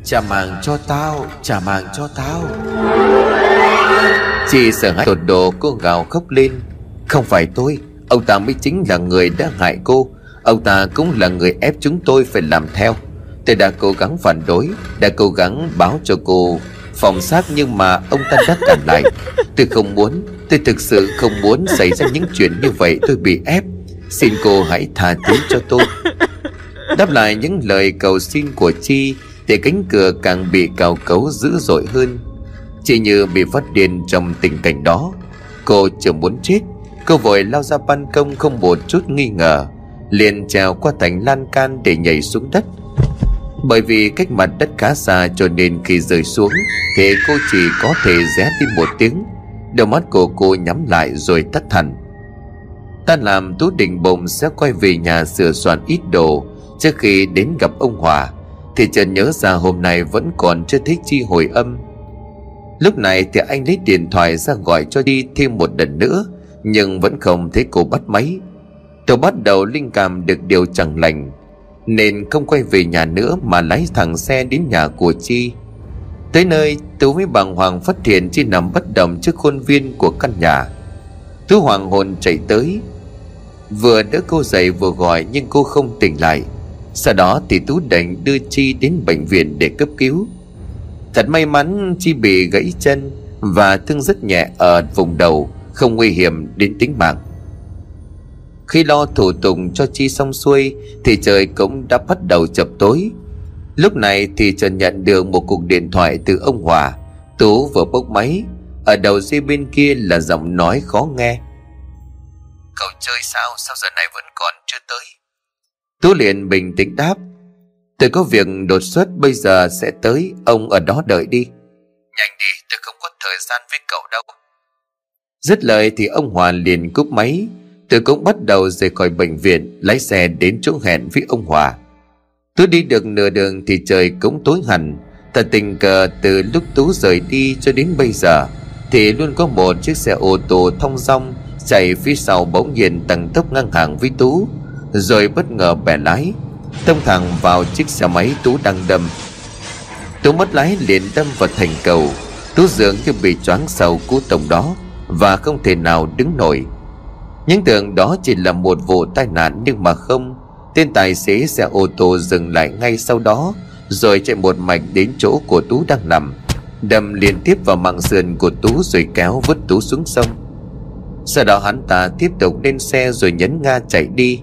Trả màng cho tao, trả màng cho tao. Chị sợ hãi tột độ cô gào khóc lên. Không phải tôi, ông ta mới chính là người đã hại cô. Ông ta cũng là người ép chúng tôi phải làm theo. Tôi đã cố gắng phản đối Đã cố gắng báo cho cô phòng xác nhưng mà ông ta đã cản lại. Tôi không muốn Tôi thực sự không muốn xảy ra những chuyện như vậy Tôi bị ép. Xin cô hãy tha thứ cho tôi. Đáp lại những lời cầu xin của Chi thì cánh cửa càng bị cào cấu dữ dội hơn. Chỉ như bị phát điên trong tình cảnh đó, Cô chưa muốn chết. Cô vội lao ra ban công không một chút nghi ngờ, liền trèo qua thành lan can để nhảy xuống đất. Bởi vì cách mặt đất khá xa cho nên khi rơi xuống thì cô chỉ có thể ré đi một tiếng. Đôi mắt của cô nhắm lại rồi tắt hẳn. Ta làm tú đình bụng sẽ quay về nhà sửa soạn ít đồ trước khi đến gặp ông hòa thì chợt nhớ ra hôm nay vẫn còn chưa thích chi hồi âm. Lúc này thì anh lấy điện thoại ra gọi cho đi thêm một lần nữa, nhưng vẫn không thấy cô bắt máy. Tôi bắt đầu linh cảm được điều chẳng lành, nên không quay về nhà nữa mà lái thẳng xe đến nhà của chi. Tới nơi, tú với bàng hoàng phát hiện chi nằm bất động trước khuôn viên của căn nhà. Tú hoàng hồn chạy tới. Vừa đỡ cô dậy vừa gọi nhưng cô không tỉnh lại sau đó thì tú đành đưa chi đến bệnh viện để cấp cứu. Thật may mắn chi bị gãy chân và thương rất nhẹ ở vùng đầu, không nguy hiểm đến tính mạng. Khi lo thủ tục cho chi xong xuôi Thì trời cũng đã bắt đầu chập tối. Lúc này thì Trần nhận được một cuộc điện thoại từ ông Hòa. Tú vừa bốc máy, Ở đầu dây bên kia là giọng nói khó nghe. Cậu chơi sao? Sao giờ này vẫn còn chưa tới? Tú liền bình tĩnh đáp Tôi có việc đột xuất bây giờ sẽ tới Ông ở đó đợi đi. Nhanh đi tôi không có thời gian với cậu đâu. Dứt lời thì ông Hòa liền cúp máy. Tôi cũng bắt đầu rời khỏi bệnh viện Lái xe đến chỗ hẹn với ông Hòa. Tôi đi được nửa đường thì trời cũng tối hẳn. Thật tình cờ từ lúc Tú rời đi cho đến bây giờ Thì luôn có một chiếc xe ô tô thông dong Chạy phía sau bỗng nhiên tăng tốc ngang hàng với Tú rồi bất ngờ bẻ lái, Tông thẳng vào chiếc xe máy Tú đang đâm. Tú mất lái liền đâm vào thành cầu. Tú dường như bị choáng sau cú tổng đó Và không thể nào đứng nổi. Những tưởng đó chỉ là một vụ tai nạn nhưng mà không. Tên tài xế xe ô tô dừng lại ngay sau đó, Rồi chạy một mạch đến chỗ của Tú đang nằm, Đâm liên tiếp vào mạng sườn của Tú rồi kéo vứt Tú xuống sông. Sau đó hắn ta tiếp tục lên xe rồi nhấn ga chạy đi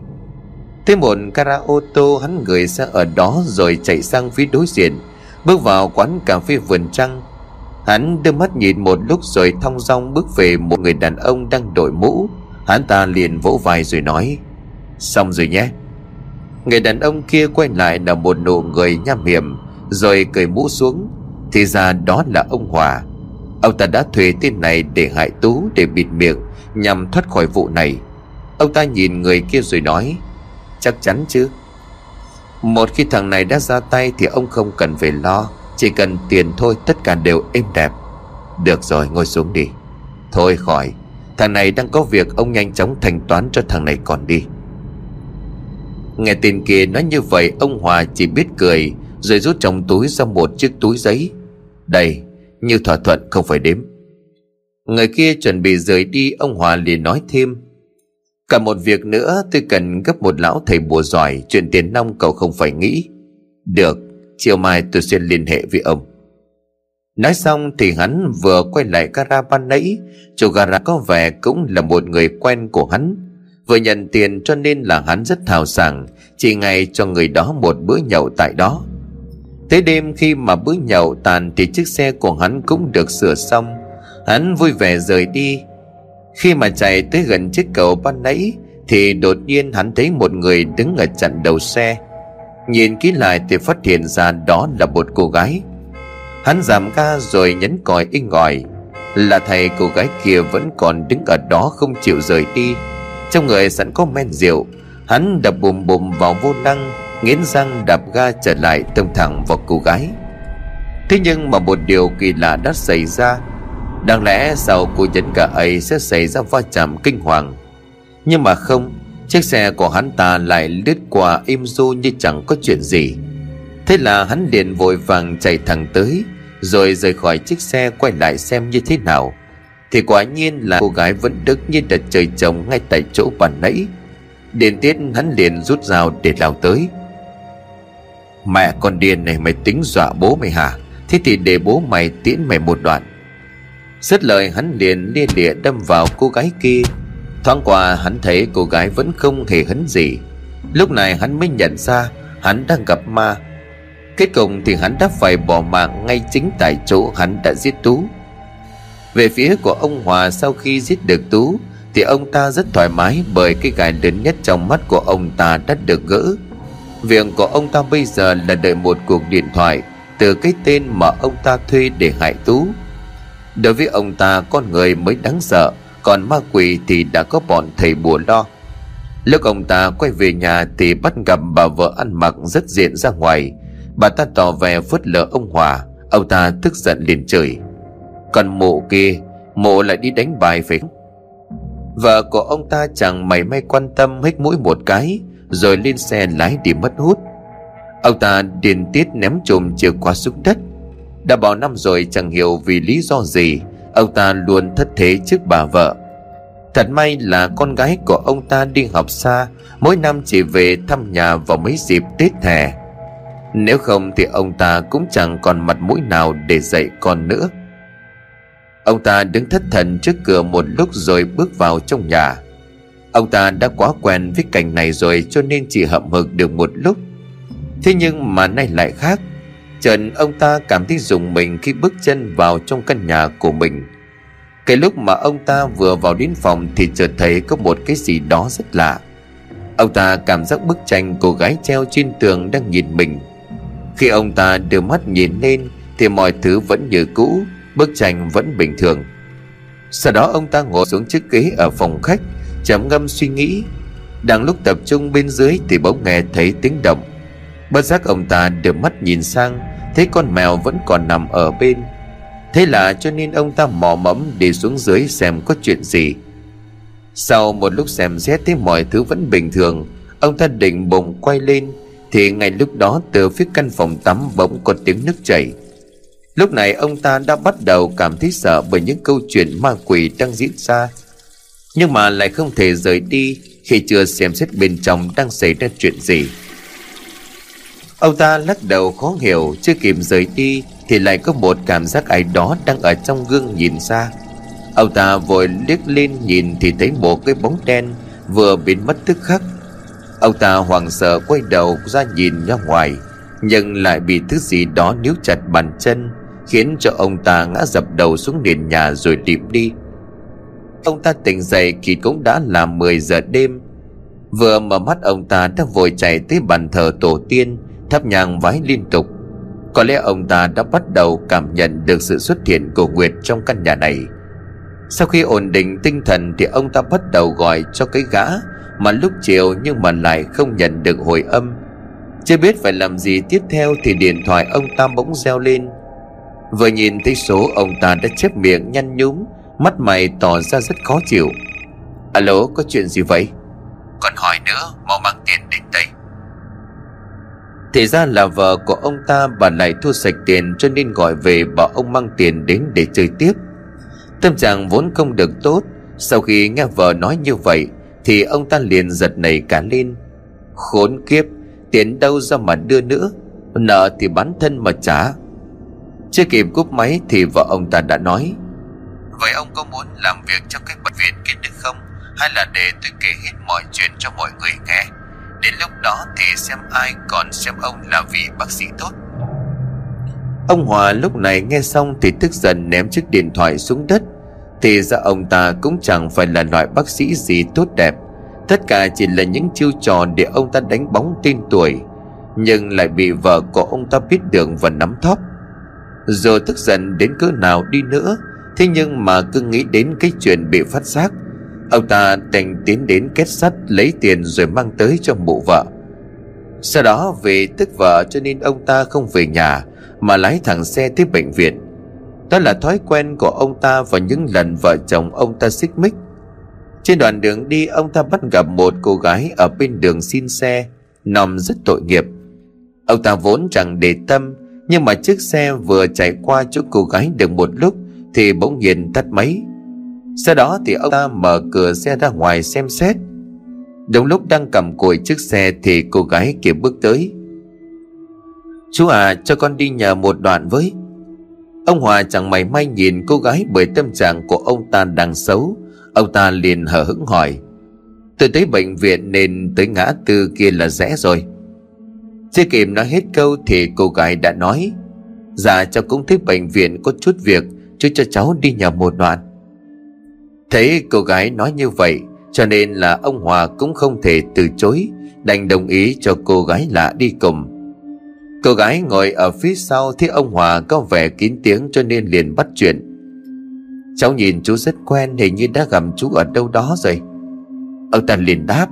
thế một gara ô tô, hắn gửi ra ở đó rồi chạy sang phía đối diện. Bước vào quán cà phê vườn trăng, Hắn đưa mắt nhìn một lúc rồi thong dong bước về một người đàn ông đang đội mũ. Hắn ta liền vỗ vai rồi nói, Xong rồi nhé. Người đàn ông kia quay lại là một nụ người nham hiểm, Rồi cười mũ xuống. Thì ra đó là ông Hòa. Ông ta đã thuê tên này để hại Tú, Để bịt miệng, Nhằm thoát khỏi vụ này. Ông ta nhìn người kia rồi nói Chắc chắn chứ? Một khi thằng này đã ra tay Thì ông không cần phải lo, Chỉ cần tiền thôi, tất cả đều êm đẹp. Được rồi, ngồi xuống đi. Thôi khỏi, Thằng này đang có việc, ông nhanh chóng thanh toán cho thằng này còn đi. Nghe tên kia nói như vậy, Ông Hòa chỉ biết cười, Rồi rút trong túi ra một chiếc túi giấy. Đây, Như thỏa thuận không phải đếm. Người kia chuẩn bị rời đi, Ông Hòa liền nói thêm. Cả một việc nữa tôi cần gấp một lão thầy bùa giỏi, Chuyện tiền nong cậu không phải nghĩ. Được, Chiều mai tôi sẽ liên hệ với ông. Nói xong thì hắn vừa quay lại gara ban nãy. Chủ gara có vẻ cũng là một người quen của hắn. Vừa nhận tiền cho nên là hắn rất thào sảng, Chỉ ngay cho người đó một bữa nhậu tại đó. Tới đêm khi mà bữa nhậu tàn Thì chiếc xe của hắn cũng được sửa xong. Hắn vui vẻ rời đi. Khi mà chạy tới gần chiếc cầu ban nãy, Thì đột nhiên hắn thấy một người đứng ở chặn đầu xe. Nhìn kỹ lại thì phát hiện ra đó là một cô gái. Hắn giảm ga rồi nhấn còi inh ngòi. Là thầy cô gái kia vẫn còn đứng ở đó không chịu rời đi. Trong người sẵn có men rượu, Hắn đập bùm bùm vào vô lăng Nghiến răng đạp ga trở lại tông thẳng vào cô gái. Thế nhưng mà một điều kỳ lạ đã xảy ra. Đáng lẽ sau cuộc nhấn cả ấy sẽ xảy ra va chạm kinh hoàng. Nhưng mà không, Chiếc xe của hắn ta lại lướt qua im du như chẳng có chuyện gì. Thế là hắn liền vội vàng chạy thẳng tới, rồi rời khỏi chiếc xe quay lại xem như thế nào. Thì quả nhiên là cô gái vẫn đứng như đợt trời trồng ngay tại chỗ bàn nãy. Điền tiết hắn liền rút dao để lao tới. Mẹ con điên này mày tính dọa bố mày hả? Thế thì để bố mày tiễn mày một đoạn. Rất lời hắn liền lia lịa đâm vào cô gái kia. Thoáng qua hắn thấy cô gái vẫn không hề hấn gì. Lúc này hắn mới nhận ra hắn đang gặp ma. Kết cục thì hắn đã phải bỏ mạng ngay chính tại chỗ hắn đã giết Tú. Về phía của ông Hòa sau khi giết được Tú, Thì ông ta rất thoải mái bởi cái gai lớn nhất trong mắt của ông ta đã được gỡ. Việc của ông ta bây giờ là đợi một cuộc điện thoại Từ cái tên mà ông ta thuê để hại Tú. Đối với ông ta, con người mới đáng sợ, Còn ma quỷ thì đã có bọn thầy bùa lo. Lúc ông ta quay về nhà thì bắt gặp bà vợ ăn mặc rất diện ra ngoài. Bà ta tỏ vẻ phớt lờ ông Hòa, Ông ta tức giận liền chửi. Còn mộ kia, Mộ lại đi đánh bài phải không? Vợ của ông ta chẳng mảy may quan tâm hết mũi một cái, Rồi lên xe lái đi mất hút. Ông ta điền tiết ném chùm chìa khóa xuống đất. Đã bao năm rồi chẳng hiểu vì lý do gì, Ông ta luôn thất thế trước bà vợ. Thật may là con gái của ông ta đi học xa, Mỗi năm chỉ về thăm nhà vào mấy dịp Tết hè. Nếu không thì ông ta cũng chẳng còn mặt mũi nào để dạy con nữa. Ông ta đứng thất thần trước cửa một lúc rồi bước vào trong nhà. Ông ta đã quá quen với cảnh này rồi cho nên chỉ hậm hực được một lúc. Thế nhưng mà nay lại khác. Trần, ông ta cảm thấy dùng mình khi bước chân vào trong căn nhà của mình. Cái lúc mà ông ta vừa vào đến phòng Thì chợt thấy có một cái gì đó rất lạ. Ông ta cảm giác bức tranh cô gái treo trên tường đang nhìn mình. Khi ông ta đưa mắt nhìn lên Thì mọi thứ vẫn như cũ, Bức tranh vẫn bình thường. Sau đó ông ta ngồi xuống chiếc ghế ở phòng khách, trầm ngâm suy nghĩ. Đang lúc tập trung bên dưới Thì bỗng nghe thấy tiếng động. Bất giác ông ta đưa mắt nhìn sang Thấy con mèo vẫn còn nằm ở bên. Thế là cho nên ông ta mò mẫm đi xuống dưới xem có chuyện gì. Sau một lúc xem xét thấy mọi thứ vẫn bình thường, Ông ta định bụng quay lên, Thì ngay lúc đó từ phía căn phòng tắm bỗng có tiếng nước chảy. Lúc này ông ta đã bắt đầu cảm thấy sợ bởi những câu chuyện ma quỷ đang diễn ra. Nhưng mà lại không thể rời đi khi chưa xem xét bên trong đang xảy ra chuyện gì. Ông ta lắc đầu khó hiểu, chưa kịp rời đi thì lại có một cảm giác ai đó đang ở trong gương nhìn xa. Ông ta vội liếc lên nhìn Thì thấy một cái bóng đen Vừa biến mất tức khắc. Ông ta hoảng sợ quay đầu ra nhìn ra ngoài, Nhưng lại bị thứ gì đó níu chặt bàn chân, Khiến cho ông ta ngã dập đầu xuống nền nhà rồi điệp đi. Ông ta tỉnh dậy thì cũng đã là 10 giờ đêm. Vừa mở mắt, ông ta đã vội chạy tới bàn thờ tổ tiên Thắp nhang vái liên tục. Có lẽ ông ta đã bắt đầu cảm nhận được sự xuất hiện của Nguyệt trong căn nhà này. Sau khi ổn định tinh thần thì ông ta bắt đầu gọi cho cái gã, Mà lúc chiều nhưng mà lại không nhận được hồi âm. Chưa biết phải làm gì tiếp theo thì điện thoại ông ta bỗng reo lên. Vừa nhìn thấy số ông ta đã chép miệng nhăn nhúm, Mắt mày tỏ ra rất khó chịu. Alo, có chuyện gì vậy? Còn hỏi nữa, mau mang tiền đến đây thì ra là vợ của ông ta, bà này thua sạch tiền cho nên gọi về bảo ông mang tiền đến để chơi tiếp. Tâm trạng vốn không được tốt, Sau khi nghe vợ nói như vậy, Thì ông ta liền giật nảy cả lên. Khốn kiếp, Tiền đâu ra mà đưa nữa, Nợ thì bán thân mà trả. Chưa kịp cúp máy thì vợ ông ta đã nói, Vậy ông có muốn làm việc trong cái bệnh viện kia được không? Hay là để tôi kể hết mọi chuyện cho mọi người nghe? Đến lúc đó thì xem ai còn xem ông là vị bác sĩ tốt. Ông Hòa lúc này nghe xong thì tức giận ném chiếc điện thoại xuống đất. Thì ra ông ta cũng chẳng phải là loại bác sĩ gì tốt đẹp. Tất cả chỉ là những chiêu trò để ông ta đánh bóng tên tuổi. Nhưng lại bị vợ của ông ta biết được và nắm thóp. Dù tức giận đến cỡ nào đi nữa, Thế nhưng mà cứ nghĩ đến cái chuyện bị phát giác Ông ta đành tiến đến kết sắt lấy tiền rồi mang tới cho mụ vợ. Sau đó vì tức vợ cho nên ông ta không về nhà, Mà lái thẳng xe tới bệnh viện. Đó là thói quen của ông ta vào những lần vợ chồng ông ta xích mích. Trên đoạn đường đi, ông ta bắt gặp một cô gái ở bên đường xin xe, Nằm rất tội nghiệp. Ông ta vốn chẳng để tâm, Nhưng mà chiếc xe vừa chạy qua chỗ cô gái được một lúc Thì bỗng nhiên tắt máy sau đó thì ông ta mở cửa xe ra ngoài xem xét. Đúng lúc đang cầm cùi chiếc xe Thì cô gái kia bước tới. Chú à cho con đi nhờ một đoạn với. Ông Hòa chẳng mày may nhìn cô gái Bởi tâm trạng của ông ta đang xấu. Ông ta liền hờ hững hỏi, Tôi tới bệnh viện nên tới ngã tư kia là rẽ rồi. Chưa kịp nói hết câu thì cô gái đã nói Dạ cháu cũng thích bệnh viện có chút việc, Chú cho cháu đi nhờ một đoạn. Thấy cô gái nói như vậy, Cho nên là ông Hòa cũng không thể từ chối, Đành đồng ý cho cô gái lạ đi cùng. Cô gái ngồi ở phía sau Thấy ông Hòa có vẻ kín tiếng Cho nên liền bắt chuyện. Cháu nhìn chú rất quen, Hình như đã gặp chú ở đâu đó rồi. Ông ta liền đáp,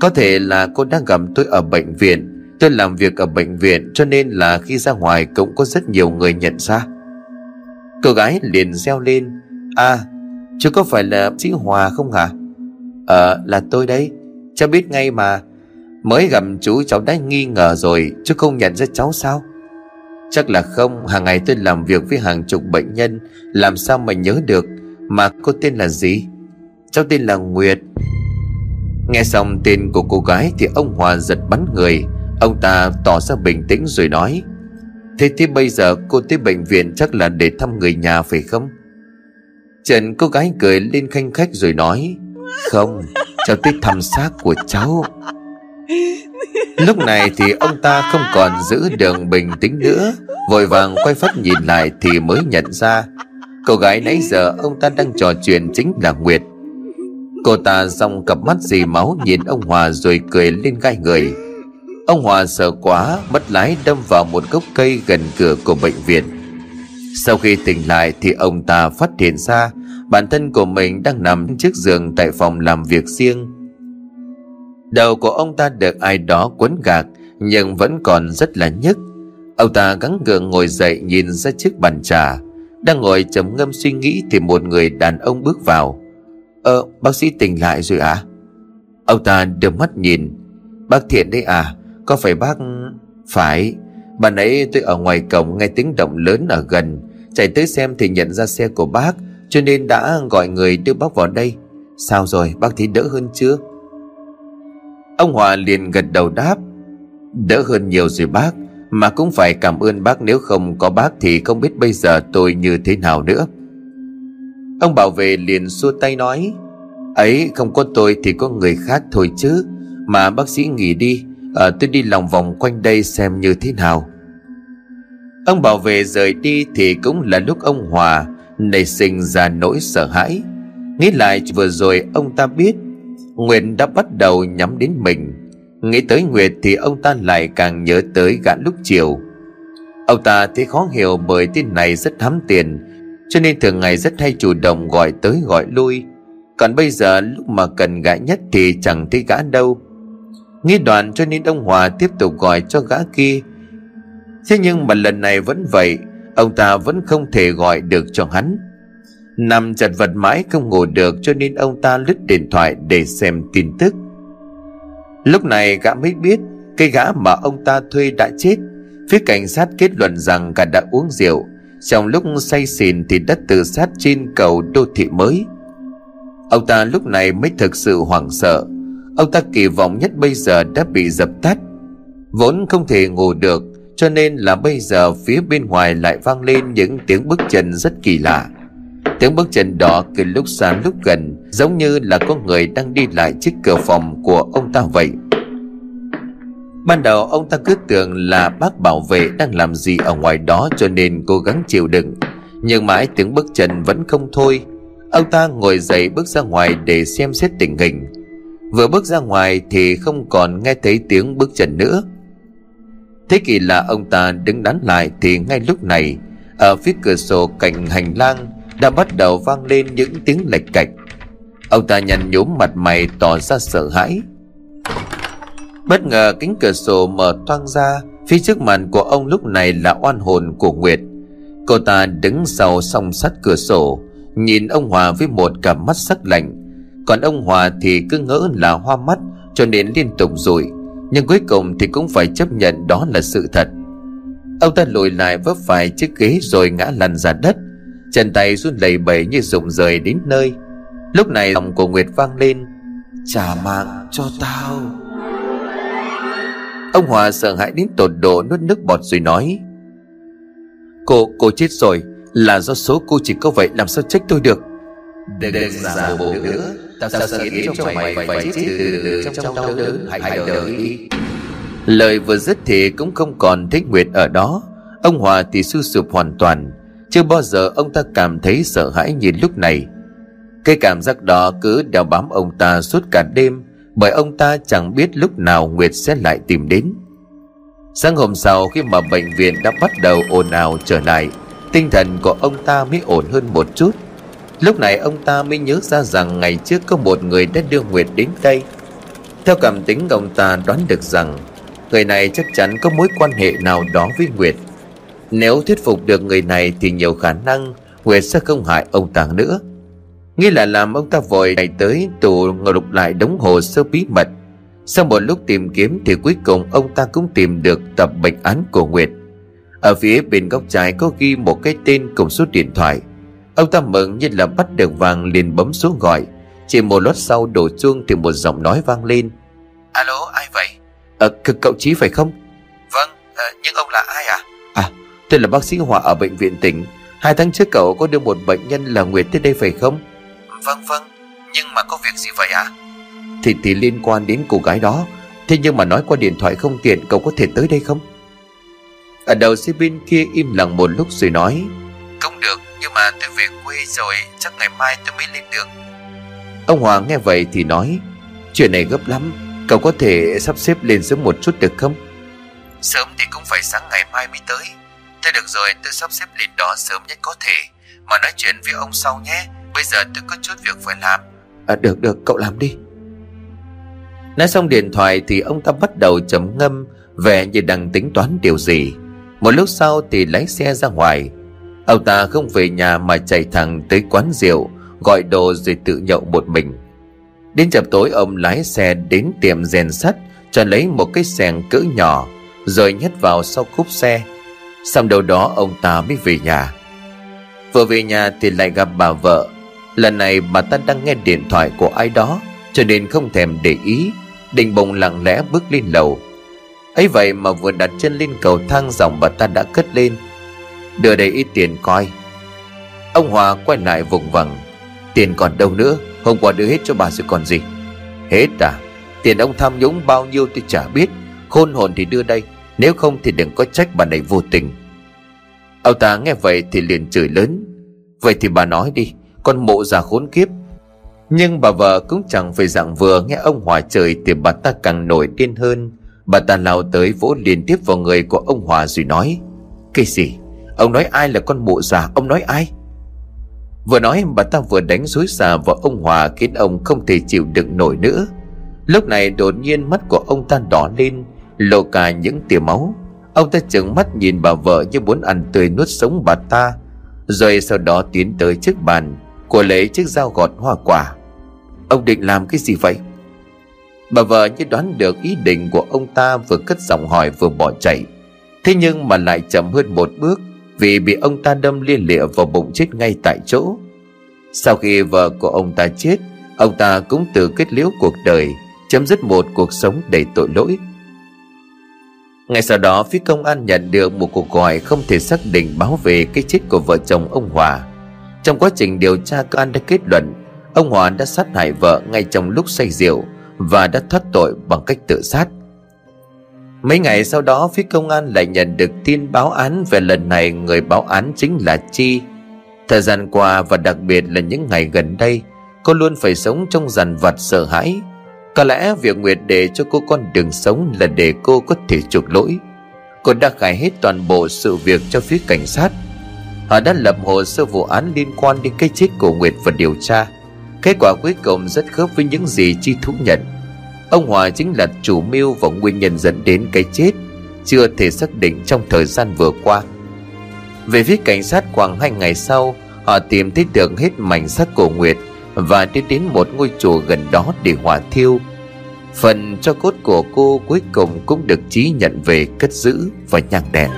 Có thể là cô đã gặp tôi ở bệnh viện, Tôi làm việc ở bệnh viện Cho nên là khi ra ngoài Cũng có rất nhiều người nhận ra. Cô gái liền reo lên À chứ có phải là sĩ Hòa không hả? Ờ là tôi đấy. Cháu biết ngay mà. Mới gặp chú, cháu đã nghi ngờ rồi, chứ không nhận ra cháu sao? Chắc là không, Hàng ngày tôi làm việc với hàng chục bệnh nhân, Làm sao mà nhớ được Mà cô tên là gì? Cháu tên là Nguyệt. Nghe xong tên của cô gái Thì ông Hòa giật bắn người. Ông ta tỏ ra bình tĩnh rồi nói, Thế thì bây giờ cô tới bệnh viện Chắc là để thăm người nhà phải không? Trần cô gái cười lên khanh khách rồi nói, Không, Cháu tới thăm xác của cháu. Lúc này thì ông ta không còn giữ đường bình tĩnh nữa, Vội vàng quay phát nhìn lại thì mới nhận ra, Cô gái nãy giờ ông ta đang trò chuyện chính là Nguyệt. Cô ta dòng cặp mắt dì máu nhìn ông Hòa rồi cười lên gai người. Ông Hòa sợ quá, mất lái đâm vào một gốc cây gần cửa của bệnh viện. Sau khi tỉnh lại thì ông ta phát hiện ra Bản thân của mình đang nằm trước giường tại phòng làm việc riêng. Đầu của ông ta được ai đó quấn gạc, Nhưng vẫn còn rất là nhức. Ông ta gắng gượng ngồi dậy nhìn ra chiếc bàn trà. Đang ngồi trầm ngâm suy nghĩ Thì một người đàn ông bước vào. Ờ bác sĩ tỉnh lại rồi à Ông ta đưa mắt nhìn. Bác Thiện đấy à Có phải bác, Phải bạn ấy tôi ở ngoài cổng nghe tiếng động lớn ở gần, Chạy tới xem thì nhận ra xe của bác, Cho nên đã gọi người đưa bác vào đây. Sao rồi, bác thấy đỡ hơn chưa? Ông Hòa liền gật đầu đáp, Đỡ hơn nhiều rồi bác, Mà cũng phải cảm ơn bác, nếu không có bác Thì không biết bây giờ tôi như thế nào nữa. Ông bảo vệ liền xua tay nói, Ấy, không có tôi thì có người khác thôi chứ, Mà bác sĩ nghỉ đi à, Tôi đi lòng vòng quanh đây xem như thế nào. Ông bảo vệ rời đi thì cũng là lúc ông Hòa nảy sinh ra nỗi sợ hãi. Nghĩ lại vừa rồi ông ta biết Nguyệt đã bắt đầu nhắm đến mình. Nghĩ tới Nguyệt thì ông ta lại càng nhớ tới gã lúc chiều. Ông ta thấy khó hiểu bởi tin này rất thắm tiền Cho nên thường ngày rất hay chủ động gọi tới gọi lui. Còn bây giờ lúc mà cần gã nhất thì chẳng thấy gã đâu. Nghĩ đoạn cho nên ông Hòa tiếp tục gọi cho gã kia. Thế nhưng mà lần này vẫn vậy, Ông ta vẫn không thể gọi được cho hắn. Nằm chật vật mãi không ngủ được cho nên ông ta lứt điện thoại để xem tin tức. Lúc này gã mới biết Cái gã mà ông ta thuê đã chết. Phía cảnh sát kết luận rằng gã đã uống rượu. Trong lúc say xỉn thì đã tự sát trên cầu đô thị mới. Ông ta lúc này mới thực sự hoảng sợ. Ông ta kỳ vọng nhất bây giờ đã bị dập tắt. Vốn không thể ngủ được, Cho nên là bây giờ phía bên ngoài lại vang lên những tiếng bước chân rất kỳ lạ. Tiếng bước chân đó cứ lúc xa lúc gần, Giống như là có người đang đi lại trước cửa phòng của ông ta vậy. Ban đầu ông ta cứ tưởng là bác bảo vệ đang làm gì ở ngoài đó cho nên cố gắng chịu đựng. Nhưng mãi tiếng bước chân vẫn không thôi. Ông ta ngồi dậy bước ra ngoài để xem xét tình hình. Vừa bước ra ngoài thì không còn nghe thấy tiếng bước chân nữa. Thế kỳ là ông ta đứng đắn lại thì ngay lúc này, Ở phía cửa sổ cạnh hành lang đã bắt đầu vang lên những tiếng lệch cạch. Ông ta nhăn nhúm mặt mày tỏ ra sợ hãi. Bất ngờ kính cửa sổ mở toang ra, phía trước mặt của ông lúc này là oan hồn của nguyệt. Cô ta đứng sau song sắt cửa sổ, nhìn ông hòa với một cặp mắt sắc lạnh còn ông hòa thì cứ ngỡ là hoa mắt cho nên liên tục rồi, nhưng cuối cùng thì cũng phải chấp nhận đó là sự thật. Ông ta lùi lại vấp phải chiếc ghế rồi ngã lăn ra đất. Chân tay run lẩy bẩy như rụng rời đến nơi. Lúc này lòng của nguyệt vang lên trả mạng cho tao. Ông hòa sợ hãi đến tột độ nuốt nước bọt rồi nói cô cô chết rồi là do số cô chỉ có vậy làm sao trách tôi được? Đừng đừng giả bộ nữa tao sẽ khiến cho mày phải chết từ từ trong trong đau đớn hãy hãy đợi đi. Lời vừa dứt thì cũng không còn thấy Nguyệt ở đó. Ông Hòa thì su sụp hoàn toàn. Chưa bao giờ ông ta cảm thấy sợ hãi như lúc này. Cái cảm giác đó cứ đeo bám ông ta suốt cả đêm Bởi ông ta chẳng biết lúc nào Nguyệt sẽ lại tìm đến. Sáng hôm sau khi mà bệnh viện đã bắt đầu ồn ào trở lại Tinh thần của ông ta mới ổn hơn một chút Lúc này ông ta mới nhớ ra rằng ngày trước có một người đã đưa Nguyệt đến đây. Theo cảm tính, ông ta đoán được rằng Người này chắc chắn có mối quan hệ nào đó với Nguyệt. Nếu thuyết phục được người này thì nhiều khả năng Nguyệt sẽ không hại ông ta nữa. Nghĩ là làm ông ta vội chạy tới tù ngồi lục lại đống hồ sơ bí mật. Sau một lúc tìm kiếm thì cuối cùng ông ta cũng tìm được tập bệnh án của Nguyệt. Ở phía bên góc trái có ghi một cái tên cùng số điện thoại. Ông ta mừng như là bắt được vàng liền bấm số gọi. Chỉ một lót sau đổ chuông thì một giọng nói vang lên. Alo ai vậy? Ờ c- cậu Chí phải không? Vâng à, nhưng ông là ai à À tôi là bác sĩ Hòa ở bệnh viện tỉnh. Hai tháng trước cậu có đưa một bệnh nhân là Nguyệt tới đây phải không? Vâng vâng. Nhưng mà có việc gì vậy à Thì thì liên quan đến cô gái đó. Thế nhưng mà nói qua điện thoại không tiện Cậu có thể tới đây không? Ở đầu xe bên kia im lặng một lúc rồi nói. Không được Nhưng mà tôi về quê rồi Chắc ngày mai tôi mới lên được Ông Hòa nghe vậy thì nói Chuyện này gấp lắm Cậu có thể sắp xếp lên sớm một chút được không? Sớm thì cũng phải sáng ngày mai mới tới. Thế được rồi tôi sắp xếp lên đó sớm nhất có thể. Mà nói chuyện với ông sau nhé Bây giờ tôi có chút việc phải làm. À được được cậu làm đi. Nói xong điện thoại thì ông ta bắt đầu trầm ngâm Vẻ như đang tính toán điều gì. Một lúc sau thì lái xe ra ngoài Ông ta không về nhà mà chạy thẳng tới quán rượu, Gọi đồ rồi tự nhậu một mình. Đến chập tối, ông lái xe đến tiệm rèn sắt, Cho lấy một cái xẻng cỡ nhỏ, Rồi nhét vào sau cúp xe. Xong đầu đó, ông ta mới về nhà. Vừa về nhà thì lại gặp bà vợ. Lần này, bà ta đang nghe điện thoại của ai đó, Cho nên không thèm để ý, Định bụng lặng lẽ bước lên lầu. Ấy vậy mà vừa đặt chân lên cầu thang dòng bà ta đã cất lên Đưa đây ít tiền coi. Ông Hòa quay lại vùng vằng. Tiền còn đâu nữa, Hôm qua đưa hết cho bà rồi còn gì? Hết à Tiền ông tham nhũng bao nhiêu tôi chả biết. Khôn hồn thì đưa đây, Nếu không thì đừng có trách bà này vô tình. Ông ta nghe vậy thì liền chửi lớn. Vậy thì bà nói đi, Con mộ già khốn kiếp. Nhưng bà vợ cũng chẳng phải dạng vừa Nghe ông Hòa trời thì bà ta càng nổi điên hơn. Bà ta lao tới vỗ liên tiếp vào người của ông Hòa rồi nói, Cái gì? Ông nói ai là con mụ già? Ông nói ai? Vừa nói, bà ta vừa đánh dối xà vào ông Hòa Khiến ông không thể chịu đựng nổi nữa. Lúc này đột nhiên mắt của ông ta đỏ lên, Lộ cả những tia máu. Ông ta trừng mắt nhìn bà vợ như muốn ăn tươi nuốt sống bà ta, Rồi sau đó tiến tới trước bàn, Của lấy chiếc dao gọt hoa quả. Ông định làm cái gì vậy? Bà vợ như đoán được ý định của ông ta Vừa cất giọng hỏi vừa bỏ chạy. Thế nhưng mà lại chậm hơn một bước vì bị ông ta đâm liên lịa vào bụng chết ngay tại chỗ Sau khi vợ của ông ta chết, Ông ta cũng tự kết liễu cuộc đời, Chấm dứt một cuộc sống đầy tội lỗi ngay sau đó, phía công an nhận được một cuộc gọi không thể xác định báo về cái chết của vợ chồng ông Hòa. Trong quá trình điều tra công an đã kết luận, ông Hòa đã sát hại vợ ngay trong lúc say rượu và đã thoát tội bằng cách tự sát. Mấy ngày sau đó, phía công an lại nhận được tin báo án về lần này người báo án chính là Chi. Thời gian qua và đặc biệt là những ngày gần đây, cô luôn phải sống trong dằn vặt sợ hãi. Có lẽ việc Nguyệt để cho cô con đường sống là để cô có thể chuộc lỗi. Cô đã khai hết toàn bộ sự việc cho phía cảnh sát. Họ đã lập hồ sơ vụ án liên quan đến cái chết của Nguyệt và điều tra. Kết quả cuối cùng rất khớp với những gì Chi thú nhận. Ông Hòa chính là chủ mưu và nguyên nhân dẫn đến cái chết, Chưa thể xác định trong thời gian vừa qua. Về phía cảnh sát khoảng hai ngày sau, Họ tìm thấy được hết mảnh xác của Nguyệt và đi đến một ngôi chùa gần đó để hỏa thiêu. Phần cho cốt của cô cuối cùng cũng được trí nhận về cất giữ và nhang đèn.